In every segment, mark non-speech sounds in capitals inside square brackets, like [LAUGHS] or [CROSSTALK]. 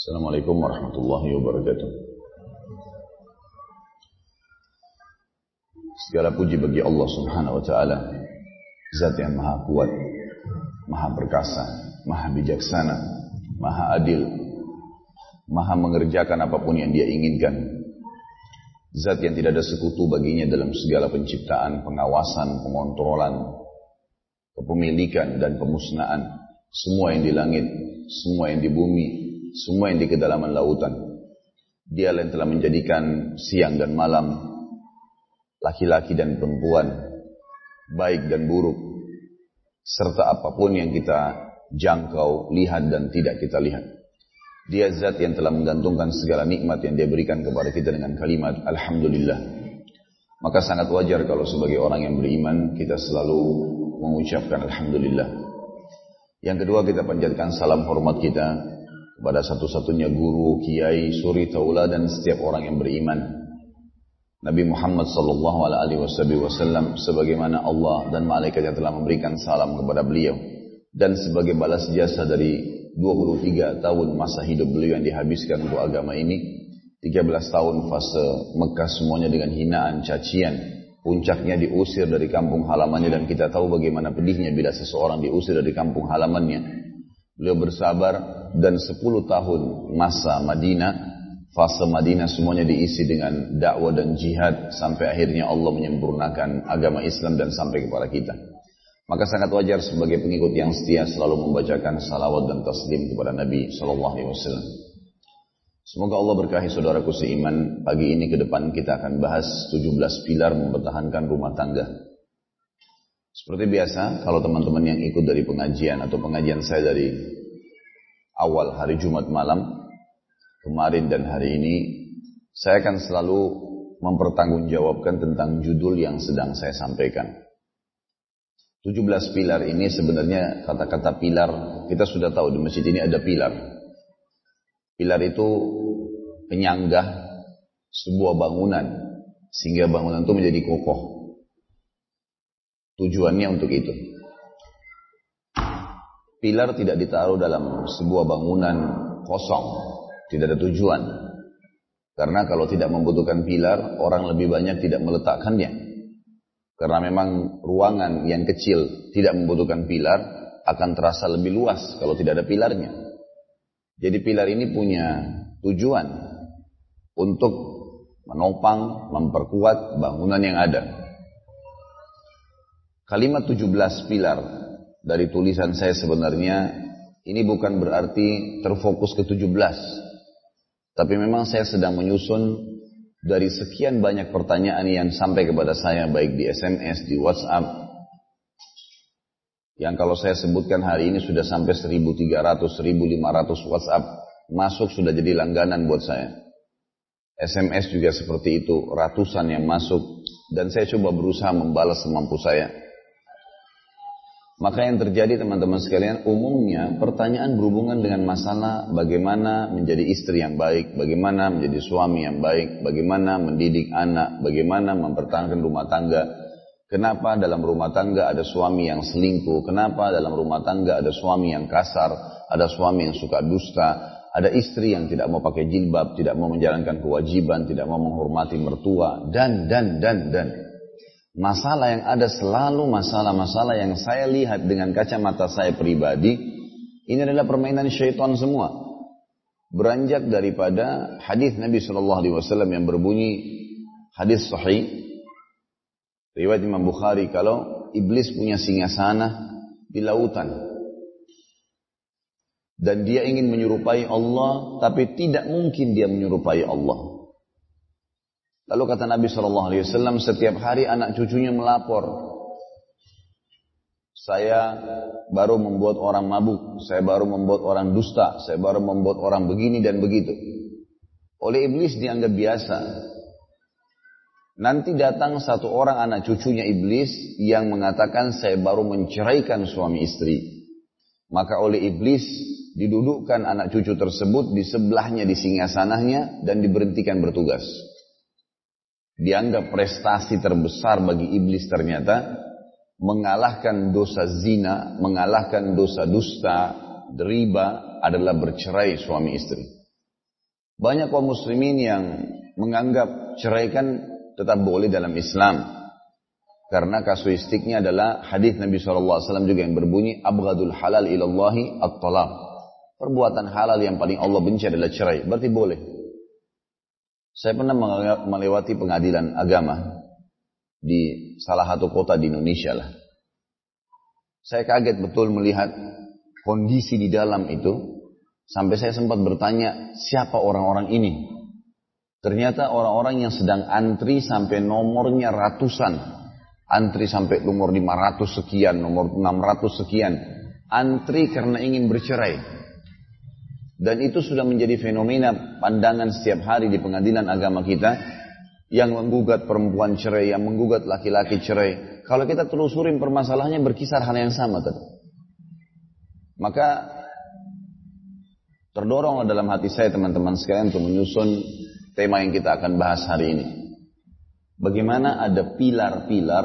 Assalamualaikum warahmatullahi wabarakatuh. Segala puji bagi Allah Subhanahu wa taala, zat yang maha kuat, maha perkasa, maha bijaksana, maha adil, maha mengerjakan apa pun yang dia inginkan. Zat yang tidak ada sekutu baginya dalam segala penciptaan, pengawasan, pengontrolan, kepemilikan dan pemusnahan. Semua yang di langit, semua yang di bumi, semua yang di kedalaman lautan. Dia yang telah menjadikan siang dan malam, laki-laki dan perempuan, baik dan buruk, serta apa pun yang kita jangkau, lihat dan tidak kita lihat. Dia zat yang telah menggantungkan segala nikmat yang dia berikan kepada kita dengan kalimat Alhamdulillah. Maka sangat wajar kalau sebagai orang yang beriman kita selalu mengucapkan Alhamdulillah. Yang kedua kita panjatkan salam hormat kita kepada satu-satunya guru, kiai, suri, taula dan setiap orang yang beriman. Nabi Muhammad sallallahu alaihi wasallam sebagaimana Allah dan malaikat yang telah memberikan salam kepada beliau dan sebagai balas jasa dari 23 tahun masa hidup beliau yang dihabiskan untuk agama ini 13 tahun fase Mekah semuanya dengan hinaan, cacian puncaknya diusir dari kampung halamannya dan kita tahu bagaimana pedihnya bila seseorang diusir dari kampung halamannya Beliau bersabar dan 10 tahun masa Madinah, fase Madinah semuanya diisi dengan dakwah dan jihad sampai akhirnya Allah menyempurnakan agama Islam dan sampai kepada kita. Maka sangat wajar sebagai pengikut yang setia selalu membacakan salawat dan taslim kepada Nabi Shallallahu Alaihi Wasallam. Semoga Allah berkahi saudaraku seiman. Pagi ini ke depan kita akan bahas 17 pilar mempertahankan rumah tangga. Seperti biasa, kalau teman-teman yang ikut dari pengajian atau pengajian saya dari awal hari Jumat malam, kemarin dan hari ini, saya akan selalu mempertanggungjawabkan tentang judul yang sedang saya sampaikan. 17 pilar ini sebenarnya kata-kata pilar, kita sudah tahu di masjid ini ada pilar. Pilar itu penyanggah sebuah bangunan, sehingga bangunan itu menjadi kokoh. Tujuannya untuk itu. Pilar tidak ditaruh dalam sebuah bangunan kosong. Tidak ada tujuan. Karena kalau tidak membutuhkan pilar, orang lebih banyak tidak meletakkannya. Karena memang ruangan yang kecil tidak membutuhkan pilar, akan terasa lebih luas kalau tidak ada pilarnya. Jadi pilar ini punya tujuan untuk menopang, memperkuat bangunan yang ada. Kalimat 17 pilar dari tulisan saya sebenarnya ini bukan berarti terfokus ke 17. Tapi memang saya sedang menyusun dari sekian banyak pertanyaan yang sampai kepada saya baik di SMS, di WhatsApp. Yang kalau saya sebutkan hari ini sudah sampai 1300, 1500 WhatsApp masuk sudah jadi langganan buat saya. SMS juga seperti itu, ratusan yang masuk dan saya coba berusaha membalas semampu saya. Maka yang terjadi teman-teman sekalian, umumnya pertanyaan berhubungan dengan masalah bagaimana menjadi istri yang baik, bagaimana menjadi suami yang baik, bagaimana mendidik anak, bagaimana mempertahankan rumah tangga. Kenapa dalam rumah tangga ada suami yang selingkuh? Kenapa dalam rumah tangga ada suami yang kasar? Ada suami yang suka dusta? Ada istri yang tidak mau pakai jilbab, tidak mau menjalankan kewajiban, tidak mau menghormati mertua, dan, dan, dan, dan. Masalah yang ada selalu masalah-masalah yang saya lihat dengan kacamata saya pribadi. Ini adalah permainan syaitan semua. Beranjak daripada hadis Nabi Wasallam yang berbunyi hadis sahih riwayat Imam Bukhari kalau iblis punya singgasana di lautan dan dia ingin menyerupai Allah tapi tidak mungkin dia menyerupai Allah Lalu kata Nabi Shallallahu Alaihi Wasallam setiap hari anak cucunya melapor, saya baru membuat orang mabuk, saya baru membuat orang dusta, saya baru membuat orang begini dan begitu. Oleh iblis dianggap biasa. Nanti datang satu orang anak cucunya iblis yang mengatakan saya baru menceraikan suami istri. Maka oleh iblis didudukkan anak cucu tersebut di sebelahnya di singgasananya dan diberhentikan bertugas dianggap prestasi terbesar bagi iblis ternyata mengalahkan dosa zina, mengalahkan dosa dusta, riba adalah bercerai suami istri. Banyak kaum muslimin yang menganggap cerai kan tetap boleh dalam Islam. Karena kasuistiknya adalah hadis Nabi SAW juga yang berbunyi abghadul halal ilallahi at-talaq. Perbuatan halal yang paling Allah benci adalah cerai. Berarti boleh. Saya pernah melewati pengadilan agama di salah satu kota di Indonesia lah. Saya kaget betul melihat kondisi di dalam itu sampai saya sempat bertanya siapa orang-orang ini. Ternyata orang-orang yang sedang antri sampai nomornya ratusan. Antri sampai nomor 500 sekian, nomor 600 sekian. Antri karena ingin bercerai. Dan itu sudah menjadi fenomena pandangan setiap hari di pengadilan agama kita. Yang menggugat perempuan cerai, yang menggugat laki-laki cerai. Kalau kita telusurin permasalahannya berkisar hal yang sama tadi. Maka terdorong dalam hati saya teman-teman sekalian untuk menyusun tema yang kita akan bahas hari ini. Bagaimana ada pilar-pilar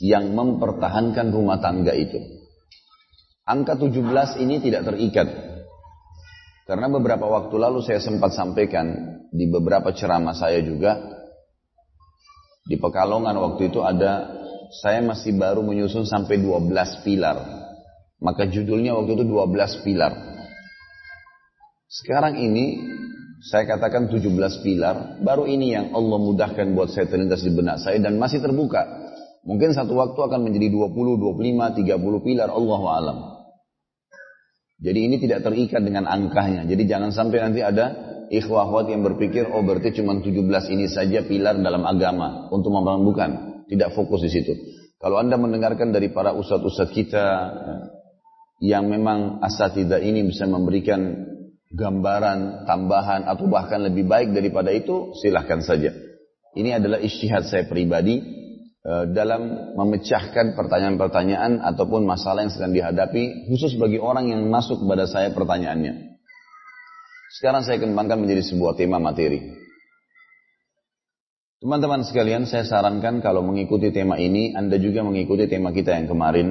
yang mempertahankan rumah tangga itu. Angka 17 ini tidak terikat. Karena beberapa waktu lalu saya sempat sampaikan di beberapa ceramah saya juga di Pekalongan waktu itu ada saya masih baru menyusun sampai 12 pilar. Maka judulnya waktu itu 12 pilar. Sekarang ini saya katakan 17 pilar, baru ini yang Allah mudahkan buat saya terlintas di benak saya dan masih terbuka. Mungkin satu waktu akan menjadi 20, 25, 30 pilar, Allah alam. Jadi ini tidak terikat dengan angkanya. Jadi jangan sampai nanti ada ikhwahwat yang berpikir, oh berarti cuma 17 ini saja pilar dalam agama untuk membangun bukan. Tidak fokus di situ. Kalau anda mendengarkan dari para ustadz-ustadz kita, yang memang asatidah ini bisa memberikan gambaran, tambahan, atau bahkan lebih baik daripada itu, silahkan saja. Ini adalah istihad saya pribadi dalam memecahkan pertanyaan-pertanyaan ataupun masalah yang sedang dihadapi, khusus bagi orang yang masuk kepada saya pertanyaannya. Sekarang saya kembangkan menjadi sebuah tema materi. Teman-teman sekalian, saya sarankan kalau mengikuti tema ini, Anda juga mengikuti tema kita yang kemarin,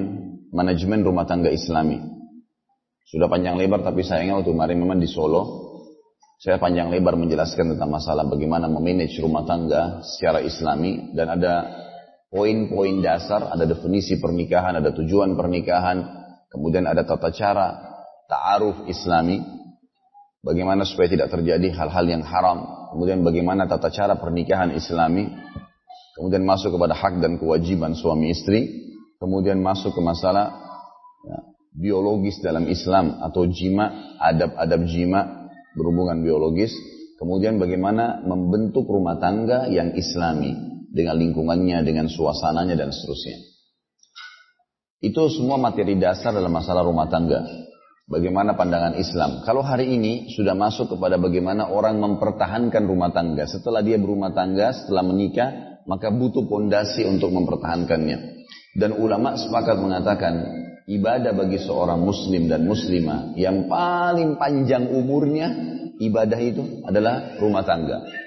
manajemen rumah tangga islami. Sudah panjang lebar tapi sayangnya waktu kemarin memang di Solo, saya panjang lebar menjelaskan tentang masalah bagaimana memanage rumah tangga secara islami dan ada poin-poin dasar, ada definisi pernikahan, ada tujuan pernikahan, kemudian ada tata cara ta'aruf islami, bagaimana supaya tidak terjadi hal-hal yang haram, kemudian bagaimana tata cara pernikahan islami, kemudian masuk kepada hak dan kewajiban suami istri, kemudian masuk ke masalah ya, biologis dalam Islam atau jima, adab-adab jima berhubungan biologis, kemudian bagaimana membentuk rumah tangga yang islami dengan lingkungannya, dengan suasananya dan seterusnya. Itu semua materi dasar dalam masalah rumah tangga. Bagaimana pandangan Islam. Kalau hari ini sudah masuk kepada bagaimana orang mempertahankan rumah tangga. Setelah dia berumah tangga, setelah menikah, maka butuh pondasi untuk mempertahankannya. Dan ulama sepakat mengatakan ibadah bagi seorang muslim dan muslimah yang paling panjang umurnya ibadah itu adalah rumah tangga.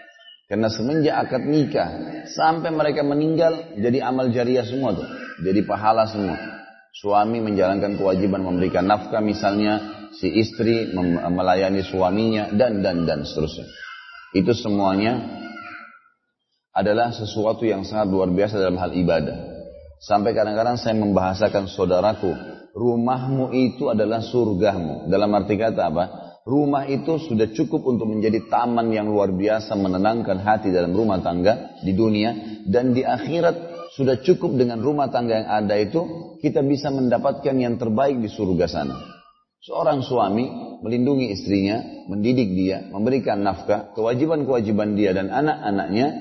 Karena semenjak akad nikah sampai mereka meninggal jadi amal jariah semua tuh. Jadi pahala semua. Suami menjalankan kewajiban memberikan nafkah misalnya, si istri melayani suaminya dan dan dan seterusnya. Itu semuanya adalah sesuatu yang sangat luar biasa dalam hal ibadah. Sampai kadang-kadang saya membahasakan saudaraku, rumahmu itu adalah surgamu. Dalam arti kata apa? Rumah itu sudah cukup untuk menjadi taman yang luar biasa menenangkan hati dalam rumah tangga di dunia dan di akhirat sudah cukup dengan rumah tangga yang ada itu kita bisa mendapatkan yang terbaik di surga sana. Seorang suami melindungi istrinya, mendidik dia, memberikan nafkah, kewajiban-kewajiban dia dan anak-anaknya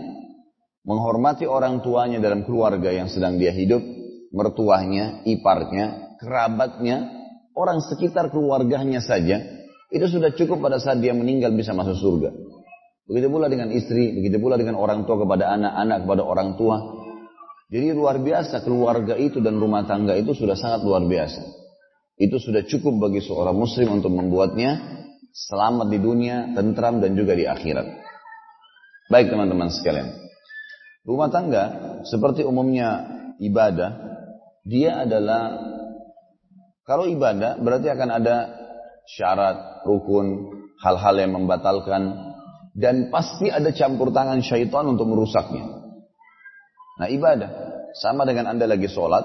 menghormati orang tuanya dalam keluarga yang sedang dia hidup, mertuahnya, iparnya, kerabatnya, orang sekitar keluarganya saja, itu sudah cukup pada saat dia meninggal bisa masuk surga. Begitu pula dengan istri, begitu pula dengan orang tua kepada anak, anak kepada orang tua. Jadi luar biasa keluarga itu dan rumah tangga itu sudah sangat luar biasa. Itu sudah cukup bagi seorang muslim untuk membuatnya selamat di dunia, tentram dan juga di akhirat. Baik teman-teman sekalian. Rumah tangga seperti umumnya ibadah, dia adalah kalau ibadah berarti akan ada syarat, rukun, hal-hal yang membatalkan. dan pasti ada campur tangan syaitan untuk merusaknya. Nah ibadah sama dengan anda lagi sholat,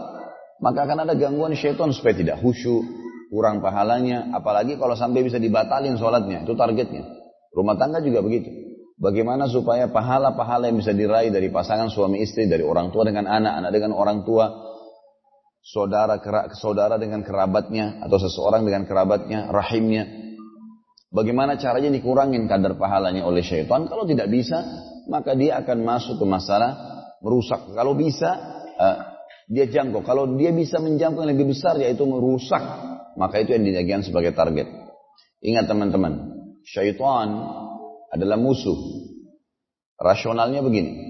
maka akan ada gangguan syaitan supaya tidak khusyuk, kurang pahalanya, apalagi kalau sampai bisa dibatalin sholatnya, itu targetnya. Rumah tangga juga begitu. Bagaimana supaya pahala-pahala yang bisa diraih dari pasangan suami istri, dari orang tua dengan anak, anak dengan orang tua, saudara saudara dengan kerabatnya atau seseorang dengan kerabatnya, rahimnya. Bagaimana caranya dikurangin kadar pahalanya oleh syaitan? Kalau tidak bisa, maka dia akan masuk ke masalah merusak. Kalau bisa, uh, dia jangkau. Kalau dia bisa menjangkau yang lebih besar, yaitu merusak, maka itu yang dijadikan sebagai target. Ingat teman-teman, syaitan adalah musuh. Rasionalnya begini.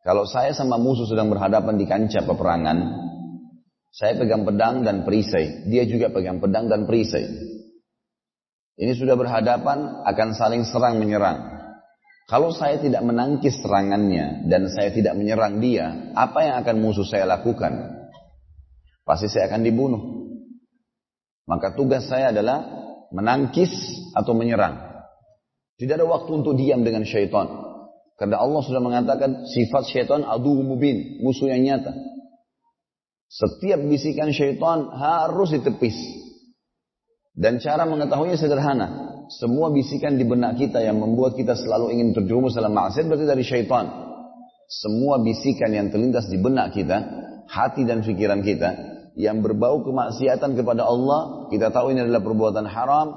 Kalau saya sama musuh sedang berhadapan di kancah peperangan, saya pegang pedang dan perisai. Dia juga pegang pedang dan perisai. Ini sudah berhadapan akan saling serang menyerang. Kalau saya tidak menangkis serangannya dan saya tidak menyerang dia, apa yang akan musuh saya lakukan? Pasti saya akan dibunuh. Maka tugas saya adalah menangkis atau menyerang. Tidak ada waktu untuk diam dengan syaitan. Karena Allah sudah mengatakan sifat syaitan adu mubin, musuh yang nyata. Setiap bisikan syaitan harus ditepis. Dan cara mengetahuinya sederhana. Semua bisikan di benak kita yang membuat kita selalu ingin terjerumus dalam maksiat berarti dari syaitan. Semua bisikan yang terlintas di benak kita, hati dan pikiran kita, yang berbau kemaksiatan kepada Allah, kita tahu ini adalah perbuatan haram,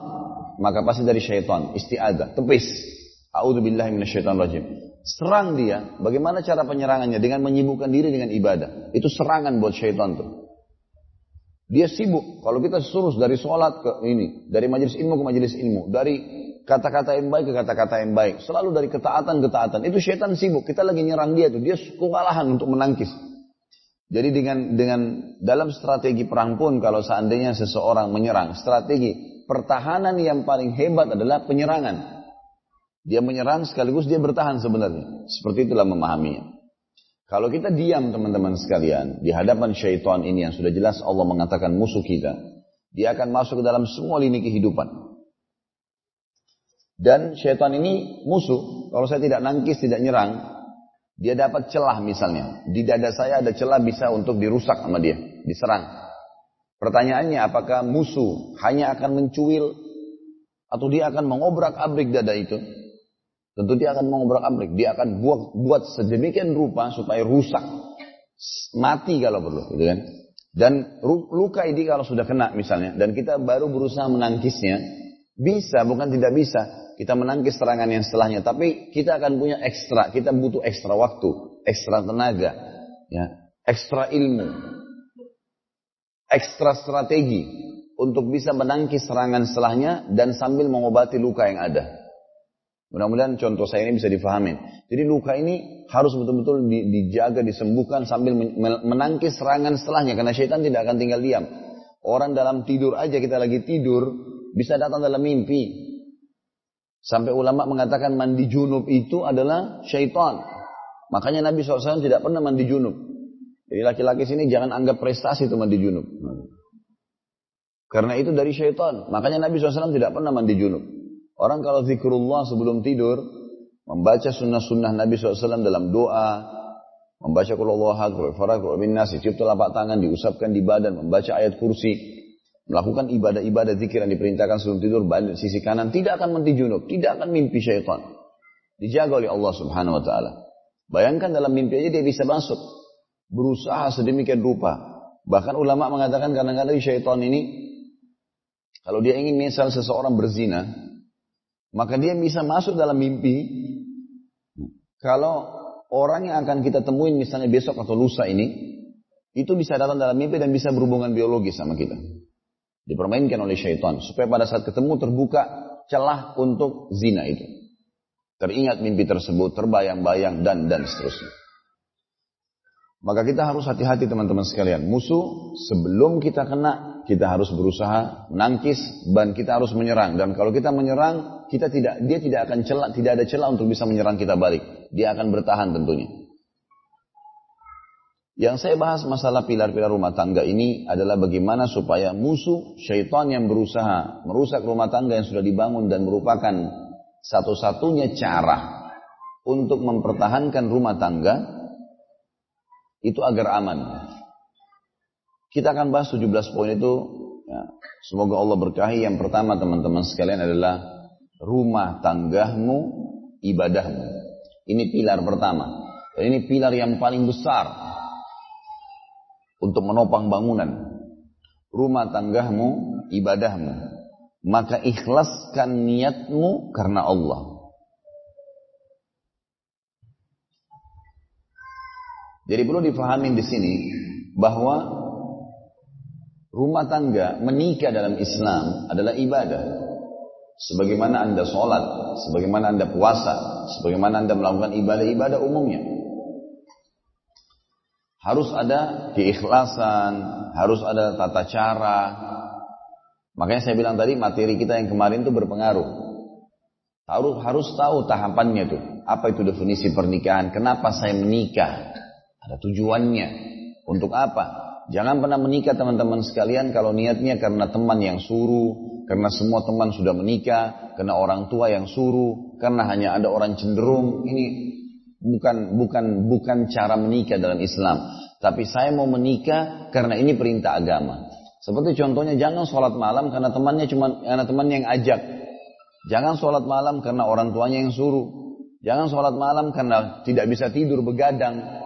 maka pasti dari syaitan. Isti'adah, tepis. A'udzubillahi rajim. Serang dia. Bagaimana cara penyerangannya? Dengan menyibukkan diri dengan ibadah. Itu serangan buat syaitan tuh. Dia sibuk. Kalau kita suruh dari sholat ke ini. Dari majelis ilmu ke majelis ilmu. Dari kata-kata yang baik ke kata-kata yang baik. Selalu dari ketaatan ke ketaatan. Itu syaitan sibuk. Kita lagi nyerang dia tuh. Dia kewalahan untuk menangkis. Jadi dengan dengan dalam strategi perang pun kalau seandainya seseorang menyerang, strategi pertahanan yang paling hebat adalah penyerangan. Dia menyerang sekaligus dia bertahan sebenarnya. Seperti itulah memahaminya. Kalau kita diam teman-teman sekalian di hadapan syaitan ini yang sudah jelas Allah mengatakan musuh kita, dia akan masuk ke dalam semua lini kehidupan. Dan syaitan ini musuh. Kalau saya tidak nangkis, tidak nyerang, dia dapat celah misalnya. Di dada saya ada celah bisa untuk dirusak sama dia, diserang. Pertanyaannya apakah musuh hanya akan mencuil atau dia akan mengobrak-abrik dada itu? Tentu dia akan mengobrak-abrik. Dia akan buat, buat sedemikian rupa supaya rusak. Mati kalau perlu. Gitu kan? Dan luka ini kalau sudah kena misalnya. Dan kita baru berusaha menangkisnya. Bisa, bukan tidak bisa. Kita menangkis serangan yang setelahnya. Tapi kita akan punya ekstra. Kita butuh ekstra waktu. Ekstra tenaga. ya Ekstra ilmu ekstra strategi untuk bisa menangkis serangan setelahnya dan sambil mengobati luka yang ada. Mudah-mudahan contoh saya ini bisa difahamin. Jadi luka ini harus betul-betul dijaga, disembuhkan sambil menangkis serangan setelahnya. Karena syaitan tidak akan tinggal diam. Orang dalam tidur aja kita lagi tidur, bisa datang dalam mimpi. Sampai ulama mengatakan mandi junub itu adalah syaitan. Makanya Nabi SAW tidak pernah mandi junub. Jadi laki-laki sini jangan anggap prestasi itu mandi junub. Karena itu dari syaitan. Makanya Nabi SAW tidak pernah mandi junub. Orang kalau zikrullah sebelum tidur, membaca sunnah-sunnah Nabi SAW dalam doa, membaca kulullah hakul, farah bin nasi, cium telapak tangan, diusapkan di badan, membaca ayat kursi, melakukan ibadah-ibadah zikir yang diperintahkan sebelum tidur, balik sisi kanan, tidak akan mandi junub, tidak akan mimpi syaitan. Dijaga oleh Allah Subhanahu wa taala. Bayangkan dalam mimpi aja dia bisa masuk berusaha sedemikian rupa. Bahkan ulama mengatakan kadang-kadang syaitan ini kalau dia ingin misal seseorang berzina, maka dia bisa masuk dalam mimpi. Kalau orang yang akan kita temuin misalnya besok atau lusa ini, itu bisa datang dalam mimpi dan bisa berhubungan biologis sama kita. Dipermainkan oleh syaitan. Supaya pada saat ketemu terbuka celah untuk zina itu. Teringat mimpi tersebut, terbayang-bayang dan dan seterusnya. Maka kita harus hati-hati teman-teman sekalian. Musuh sebelum kita kena, kita harus berusaha menangkis dan kita harus menyerang. Dan kalau kita menyerang, kita tidak dia tidak akan celak, tidak ada celah untuk bisa menyerang kita balik. Dia akan bertahan tentunya. Yang saya bahas masalah pilar-pilar rumah tangga ini adalah bagaimana supaya musuh syaitan yang berusaha merusak rumah tangga yang sudah dibangun dan merupakan satu-satunya cara untuk mempertahankan rumah tangga itu agar aman. Kita akan bahas 17 poin itu. Ya, semoga Allah berkahi. Yang pertama teman-teman sekalian adalah rumah tanggamu, ibadahmu. Ini pilar pertama. Dan ini pilar yang paling besar untuk menopang bangunan. Rumah tanggamu, ibadahmu. Maka ikhlaskan niatmu karena Allah. Jadi perlu difahami di sini bahwa Rumah tangga menikah dalam Islam adalah ibadah. Sebagaimana anda sholat, sebagaimana anda puasa, sebagaimana anda melakukan ibadah-ibadah umumnya. Harus ada keikhlasan, harus ada tata cara. Makanya saya bilang tadi materi kita yang kemarin itu berpengaruh. Harus harus tahu tahapannya tuh. Apa itu definisi pernikahan? Kenapa saya menikah? Ada tujuannya. Untuk apa? Jangan pernah menikah teman-teman sekalian kalau niatnya karena teman yang suruh, karena semua teman sudah menikah, karena orang tua yang suruh, karena hanya ada orang cenderung. Ini bukan bukan bukan cara menikah dalam Islam. Tapi saya mau menikah karena ini perintah agama. Seperti contohnya jangan sholat malam karena temannya cuma karena temannya yang ajak. Jangan sholat malam karena orang tuanya yang suruh. Jangan sholat malam karena tidak bisa tidur begadang.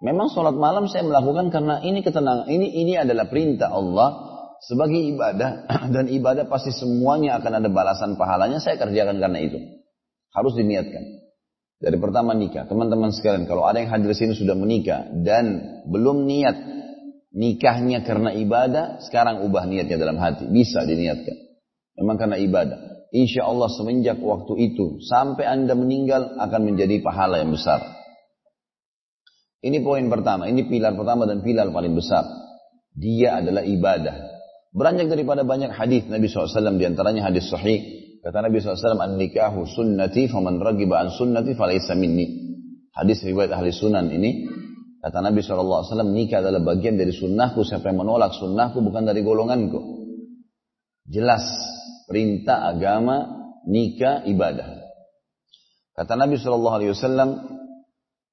Memang sholat malam saya melakukan karena ini ketenangan. Ini ini adalah perintah Allah sebagai ibadah [CLEARS THROAT] dan ibadah pasti semuanya akan ada balasan pahalanya. Saya kerjakan karena itu. Harus diniatkan. Dari pertama nikah, teman-teman sekalian, kalau ada yang hadir sini sudah menikah dan belum niat nikahnya karena ibadah, sekarang ubah niatnya dalam hati. Bisa diniatkan. Memang karena ibadah. Insya Allah semenjak waktu itu sampai anda meninggal akan menjadi pahala yang besar. Ini poin pertama, ini pilar pertama dan pilar paling besar. Dia adalah ibadah. Beranjak daripada banyak hadis Nabi SAW di antaranya hadis sahih. Kata Nabi SAW, An-nikahu sunnati faman ragiba an sunnati falaysa minni. Hadis riwayat ahli sunan ini. Kata Nabi SAW, nikah adalah bagian dari sunnahku. Siapa yang menolak sunnahku bukan dari golonganku. Jelas. Perintah agama, nikah, ibadah. Kata Nabi SAW,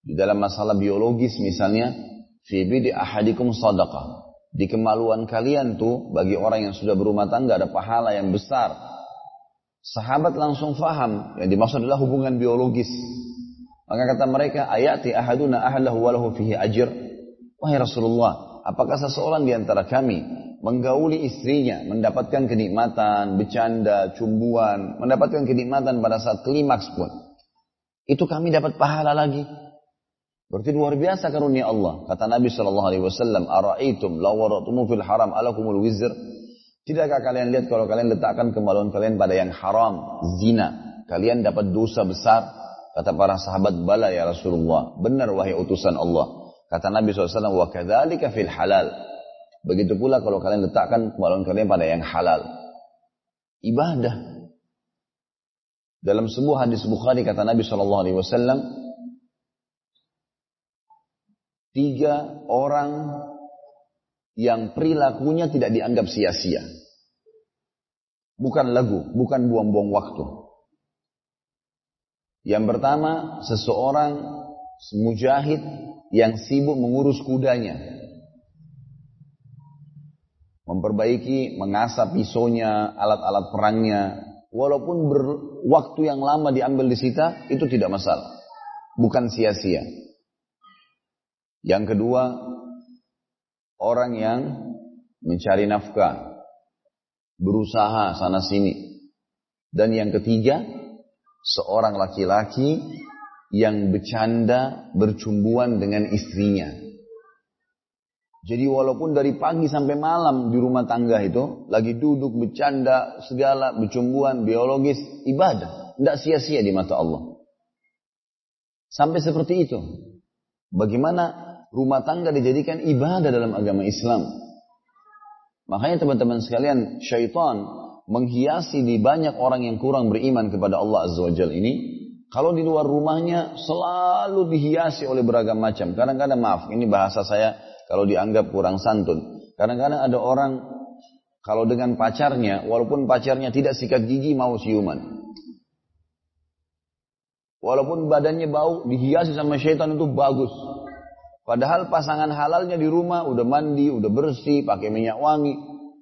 di dalam masalah biologis misalnya, fi bidi ahadikum sadaqah. Di kemaluan kalian tuh, bagi orang yang sudah berumah tangga ada pahala yang besar. Sahabat langsung faham, yang dimaksud adalah hubungan biologis. Maka kata mereka, ayati ahaduna ahlahu walahu fihi ajir. Wahai Rasulullah, apakah seseorang di antara kami menggauli istrinya, mendapatkan kenikmatan, bercanda, cumbuan, mendapatkan kenikmatan pada saat klimaks pun. Itu kami dapat pahala lagi. Berarti luar biasa karunia Allah. Kata Nabi Shallallahu Alaihi Wasallam, "Araitum lawaratumu fil haram alakumul wizr." Tidakkah kalian lihat kalau kalian letakkan kemaluan kalian pada yang haram, zina, kalian dapat dosa besar? Kata para sahabat, "Bala ya Rasulullah." Benar wahai utusan Allah. Kata Nabi SAW, "Wa kadzalika fil halal." Begitu pula kalau kalian letakkan kemaluan kalian pada yang halal. Ibadah. Dalam sebuah hadis Bukhari kata Nabi Wasallam, tiga orang yang perilakunya tidak dianggap sia-sia. Bukan lagu, bukan buang-buang waktu. Yang pertama, seseorang mujahid yang sibuk mengurus kudanya. Memperbaiki, mengasah pisaunya, alat-alat perangnya. Walaupun berwaktu yang lama diambil di sita, itu tidak masalah. Bukan sia-sia. Yang kedua, orang yang mencari nafkah, berusaha sana sini. Dan yang ketiga, seorang laki-laki yang bercanda, bercumbuan dengan istrinya. Jadi walaupun dari pagi sampai malam di rumah tangga itu, lagi duduk, bercanda, segala, bercumbuan, biologis, ibadah. Tidak sia-sia di mata Allah. Sampai seperti itu. Bagaimana rumah tangga dijadikan ibadah dalam agama Islam. Makanya teman-teman sekalian, syaitan menghiasi di banyak orang yang kurang beriman kepada Allah Azza wa Jal ini. Kalau di luar rumahnya selalu dihiasi oleh beragam macam. Kadang-kadang maaf, ini bahasa saya kalau dianggap kurang santun. Kadang-kadang ada orang kalau dengan pacarnya, walaupun pacarnya tidak sikat gigi mau ciuman. Walaupun badannya bau, dihiasi sama syaitan itu bagus. Padahal pasangan halalnya di rumah udah mandi, udah bersih, pakai minyak wangi,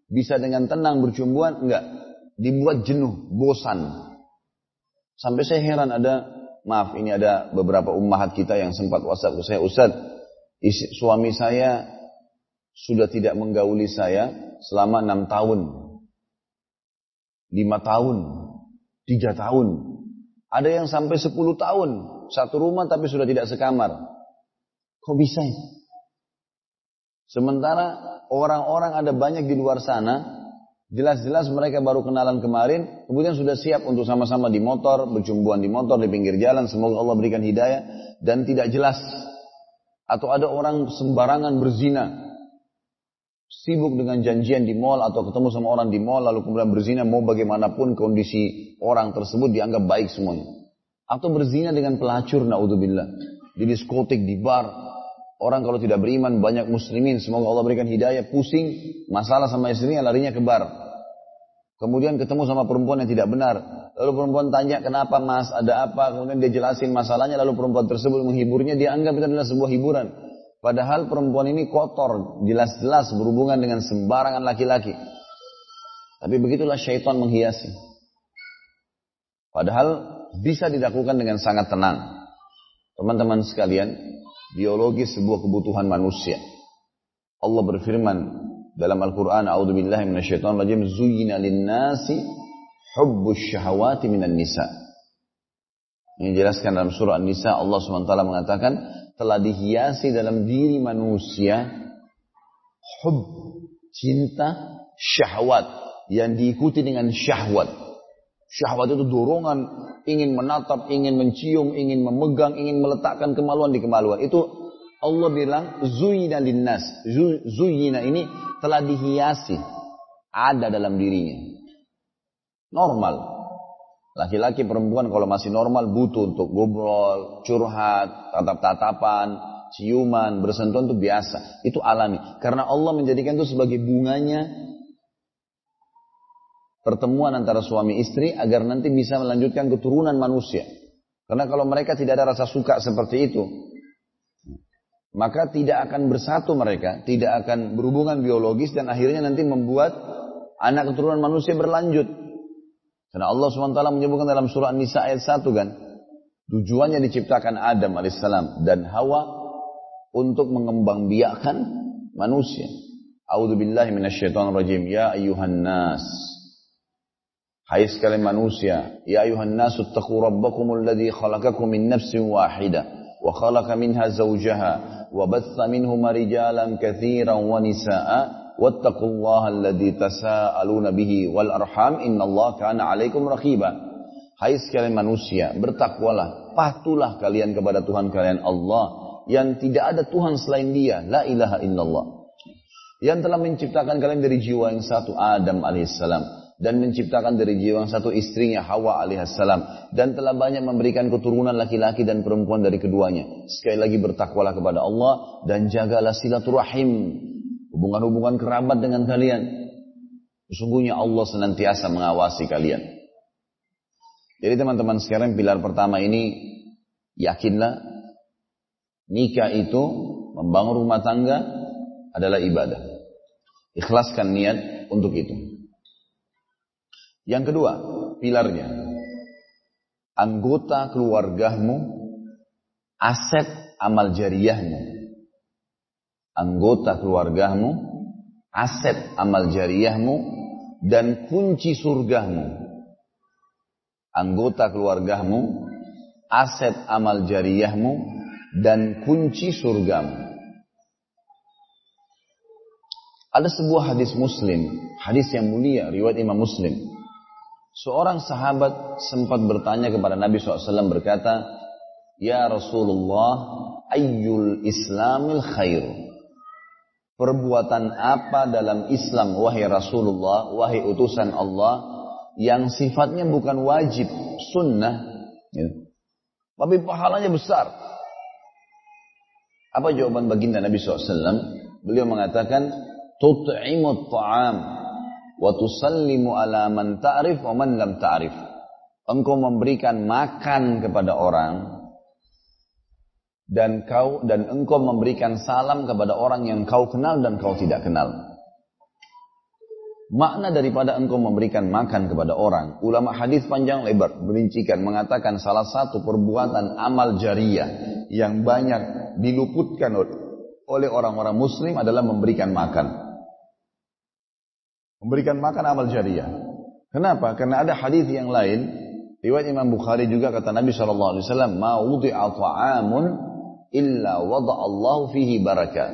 bisa dengan tenang bercumbuan, enggak. Dibuat jenuh, bosan. Sampai saya heran ada, maaf ini ada beberapa ummahat kita yang sempat whatsapp ke saya, Ustaz, suami saya sudah tidak menggauli saya selama enam tahun, lima tahun, tiga tahun. Ada yang sampai sepuluh tahun, satu rumah tapi sudah tidak sekamar. Kok bisa ya? Sementara orang-orang ada banyak di luar sana, jelas-jelas mereka baru kenalan kemarin, kemudian sudah siap untuk sama-sama di motor, berjumbuhan di motor, di pinggir jalan, semoga Allah berikan hidayah, dan tidak jelas. Atau ada orang sembarangan berzina, sibuk dengan janjian di mall atau ketemu sama orang di mall lalu kemudian berzina mau bagaimanapun kondisi orang tersebut dianggap baik semuanya. Atau berzina dengan pelacur naudzubillah di diskotik, di bar, Orang kalau tidak beriman banyak muslimin, semoga Allah berikan hidayah, pusing, masalah sama istrinya larinya ke bar. Kemudian ketemu sama perempuan yang tidak benar. Lalu perempuan tanya kenapa mas, ada apa? Kemudian dia jelasin masalahnya, lalu perempuan tersebut menghiburnya, dia anggap itu adalah sebuah hiburan. Padahal perempuan ini kotor, jelas-jelas berhubungan dengan sembarangan laki-laki. Tapi begitulah syaitan menghiasi. Padahal bisa dilakukan dengan sangat tenang. Teman-teman sekalian, biologis sebuah kebutuhan manusia. Allah berfirman dalam Al-Quran, A'udhu billahi minasyaitan rajim, Zuyina linnasi hubbus syahawati minan nisa. Ini jelaskan dalam surah An-Nisa, Allah SWT mengatakan, telah dihiasi dalam diri manusia hub, cinta, syahwat, yang diikuti dengan syahwat. Syahwat itu dorongan, ingin menatap, ingin mencium, ingin memegang, ingin meletakkan kemaluan di kemaluan. Itu Allah bilang zuyina linnas. Zuyina ini telah dihiasi. Ada dalam dirinya. Normal. Laki-laki perempuan kalau masih normal butuh untuk ngobrol, curhat, tatap-tatapan, ciuman, bersentuhan itu biasa. Itu alami. Karena Allah menjadikan itu sebagai bunganya pertemuan antara suami istri agar nanti bisa melanjutkan keturunan manusia. Karena kalau mereka tidak ada rasa suka seperti itu, maka tidak akan bersatu mereka, tidak akan berhubungan biologis dan akhirnya nanti membuat anak keturunan manusia berlanjut. Karena Allah SWT menyebutkan dalam surah An-Nisa ayat 1 kan, tujuannya diciptakan Adam alaihissalam dan Hawa untuk mengembang biakan manusia. A'udzu billahi minasyaitonir rajim. Ya ayuhan nas Hai sekalian manusia, ya ayuhan nasu taqu rabbakum alladhi khalaqakum min nafsin wahida wa khalaqa minha zawjaha wa batha minhuma rijalan katsiran wa nisaa wattaqullaha alladhi tasaaluna bihi wal arham innallaha kana 'alaikum raqiba. Hai sekalian manusia, bertakwalah, patulah kalian kepada Tuhan kalian Allah yang tidak ada Tuhan selain Dia, la ilaha illallah. Yang telah menciptakan kalian dari jiwa yang satu Adam alaihissalam dan menciptakan dari jiwa satu istrinya Hawa alaihissalam dan telah banyak memberikan keturunan laki-laki dan perempuan dari keduanya. Sekali lagi bertakwalah kepada Allah dan jagalah silaturahim, hubungan-hubungan kerabat dengan kalian. Sesungguhnya Allah senantiasa mengawasi kalian. Jadi teman-teman sekarang pilar pertama ini yakinlah nikah itu membangun rumah tangga adalah ibadah. Ikhlaskan niat untuk itu. Yang kedua, pilarnya. Anggota keluargamu, aset amal jariyahmu. Anggota keluargamu, aset amal jariyahmu, dan kunci surgamu. Anggota keluargamu, aset amal jariyahmu, dan kunci surgamu. Ada sebuah hadis muslim, hadis yang mulia, riwayat Imam Muslim. Seorang sahabat sempat bertanya kepada Nabi SAW berkata, Ya Rasulullah, ayyul islamil khair. Perbuatan apa dalam Islam, wahai Rasulullah, wahai utusan Allah, yang sifatnya bukan wajib, sunnah, ya. tapi pahalanya besar. Apa jawaban baginda Nabi SAW? Beliau mengatakan, tut'imut ta'am wa tusallimu ala man ta'rif wa man engkau memberikan makan kepada orang dan kau dan engkau memberikan salam kepada orang yang kau kenal dan kau tidak kenal. Makna daripada engkau memberikan makan kepada orang, ulama hadis panjang lebar merincikan mengatakan salah satu perbuatan amal jariah yang banyak diluputkan oleh orang-orang muslim adalah memberikan makan. Memberikan makan amal jariah. Kenapa? Karena ada hadis yang lain riwayat Imam Bukhari juga kata Nabi sallallahu alaihi wasallam, "Ma wudi'a ta'amun illa wada Allah fihi barakah."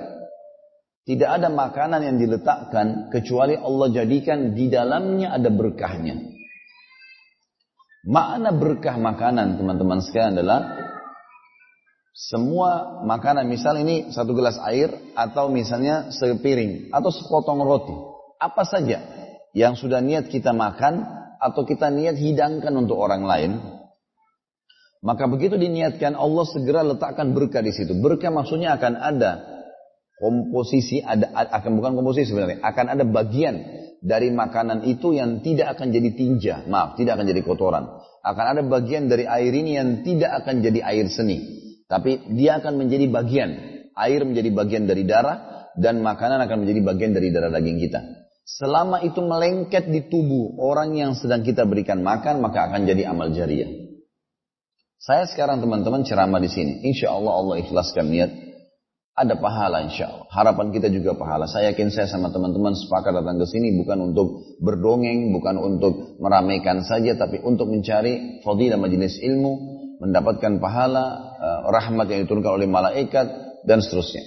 Tidak ada makanan yang diletakkan kecuali Allah jadikan di dalamnya ada berkahnya. Makna berkah makanan teman-teman sekalian adalah semua makanan misal ini satu gelas air atau misalnya sepiring atau sepotong roti apa saja yang sudah niat kita makan atau kita niat hidangkan untuk orang lain maka begitu diniatkan Allah segera letakkan berkah di situ. Berkah maksudnya akan ada komposisi ada akan bukan komposisi sebenarnya akan ada bagian dari makanan itu yang tidak akan jadi tinja maaf tidak akan jadi kotoran. Akan ada bagian dari air ini yang tidak akan jadi air seni tapi dia akan menjadi bagian. Air menjadi bagian dari darah dan makanan akan menjadi bagian dari darah daging kita selama itu melengket di tubuh orang yang sedang kita berikan makan maka akan jadi amal jariah saya sekarang teman-teman ceramah di sini insya Allah Allah ikhlaskan niat ada pahala insya Allah. Harapan kita juga pahala. Saya yakin saya sama teman-teman sepakat datang ke sini bukan untuk berdongeng, bukan untuk meramaikan saja, tapi untuk mencari fadilah majelis ilmu, mendapatkan pahala, eh, rahmat yang diturunkan oleh malaikat, dan seterusnya.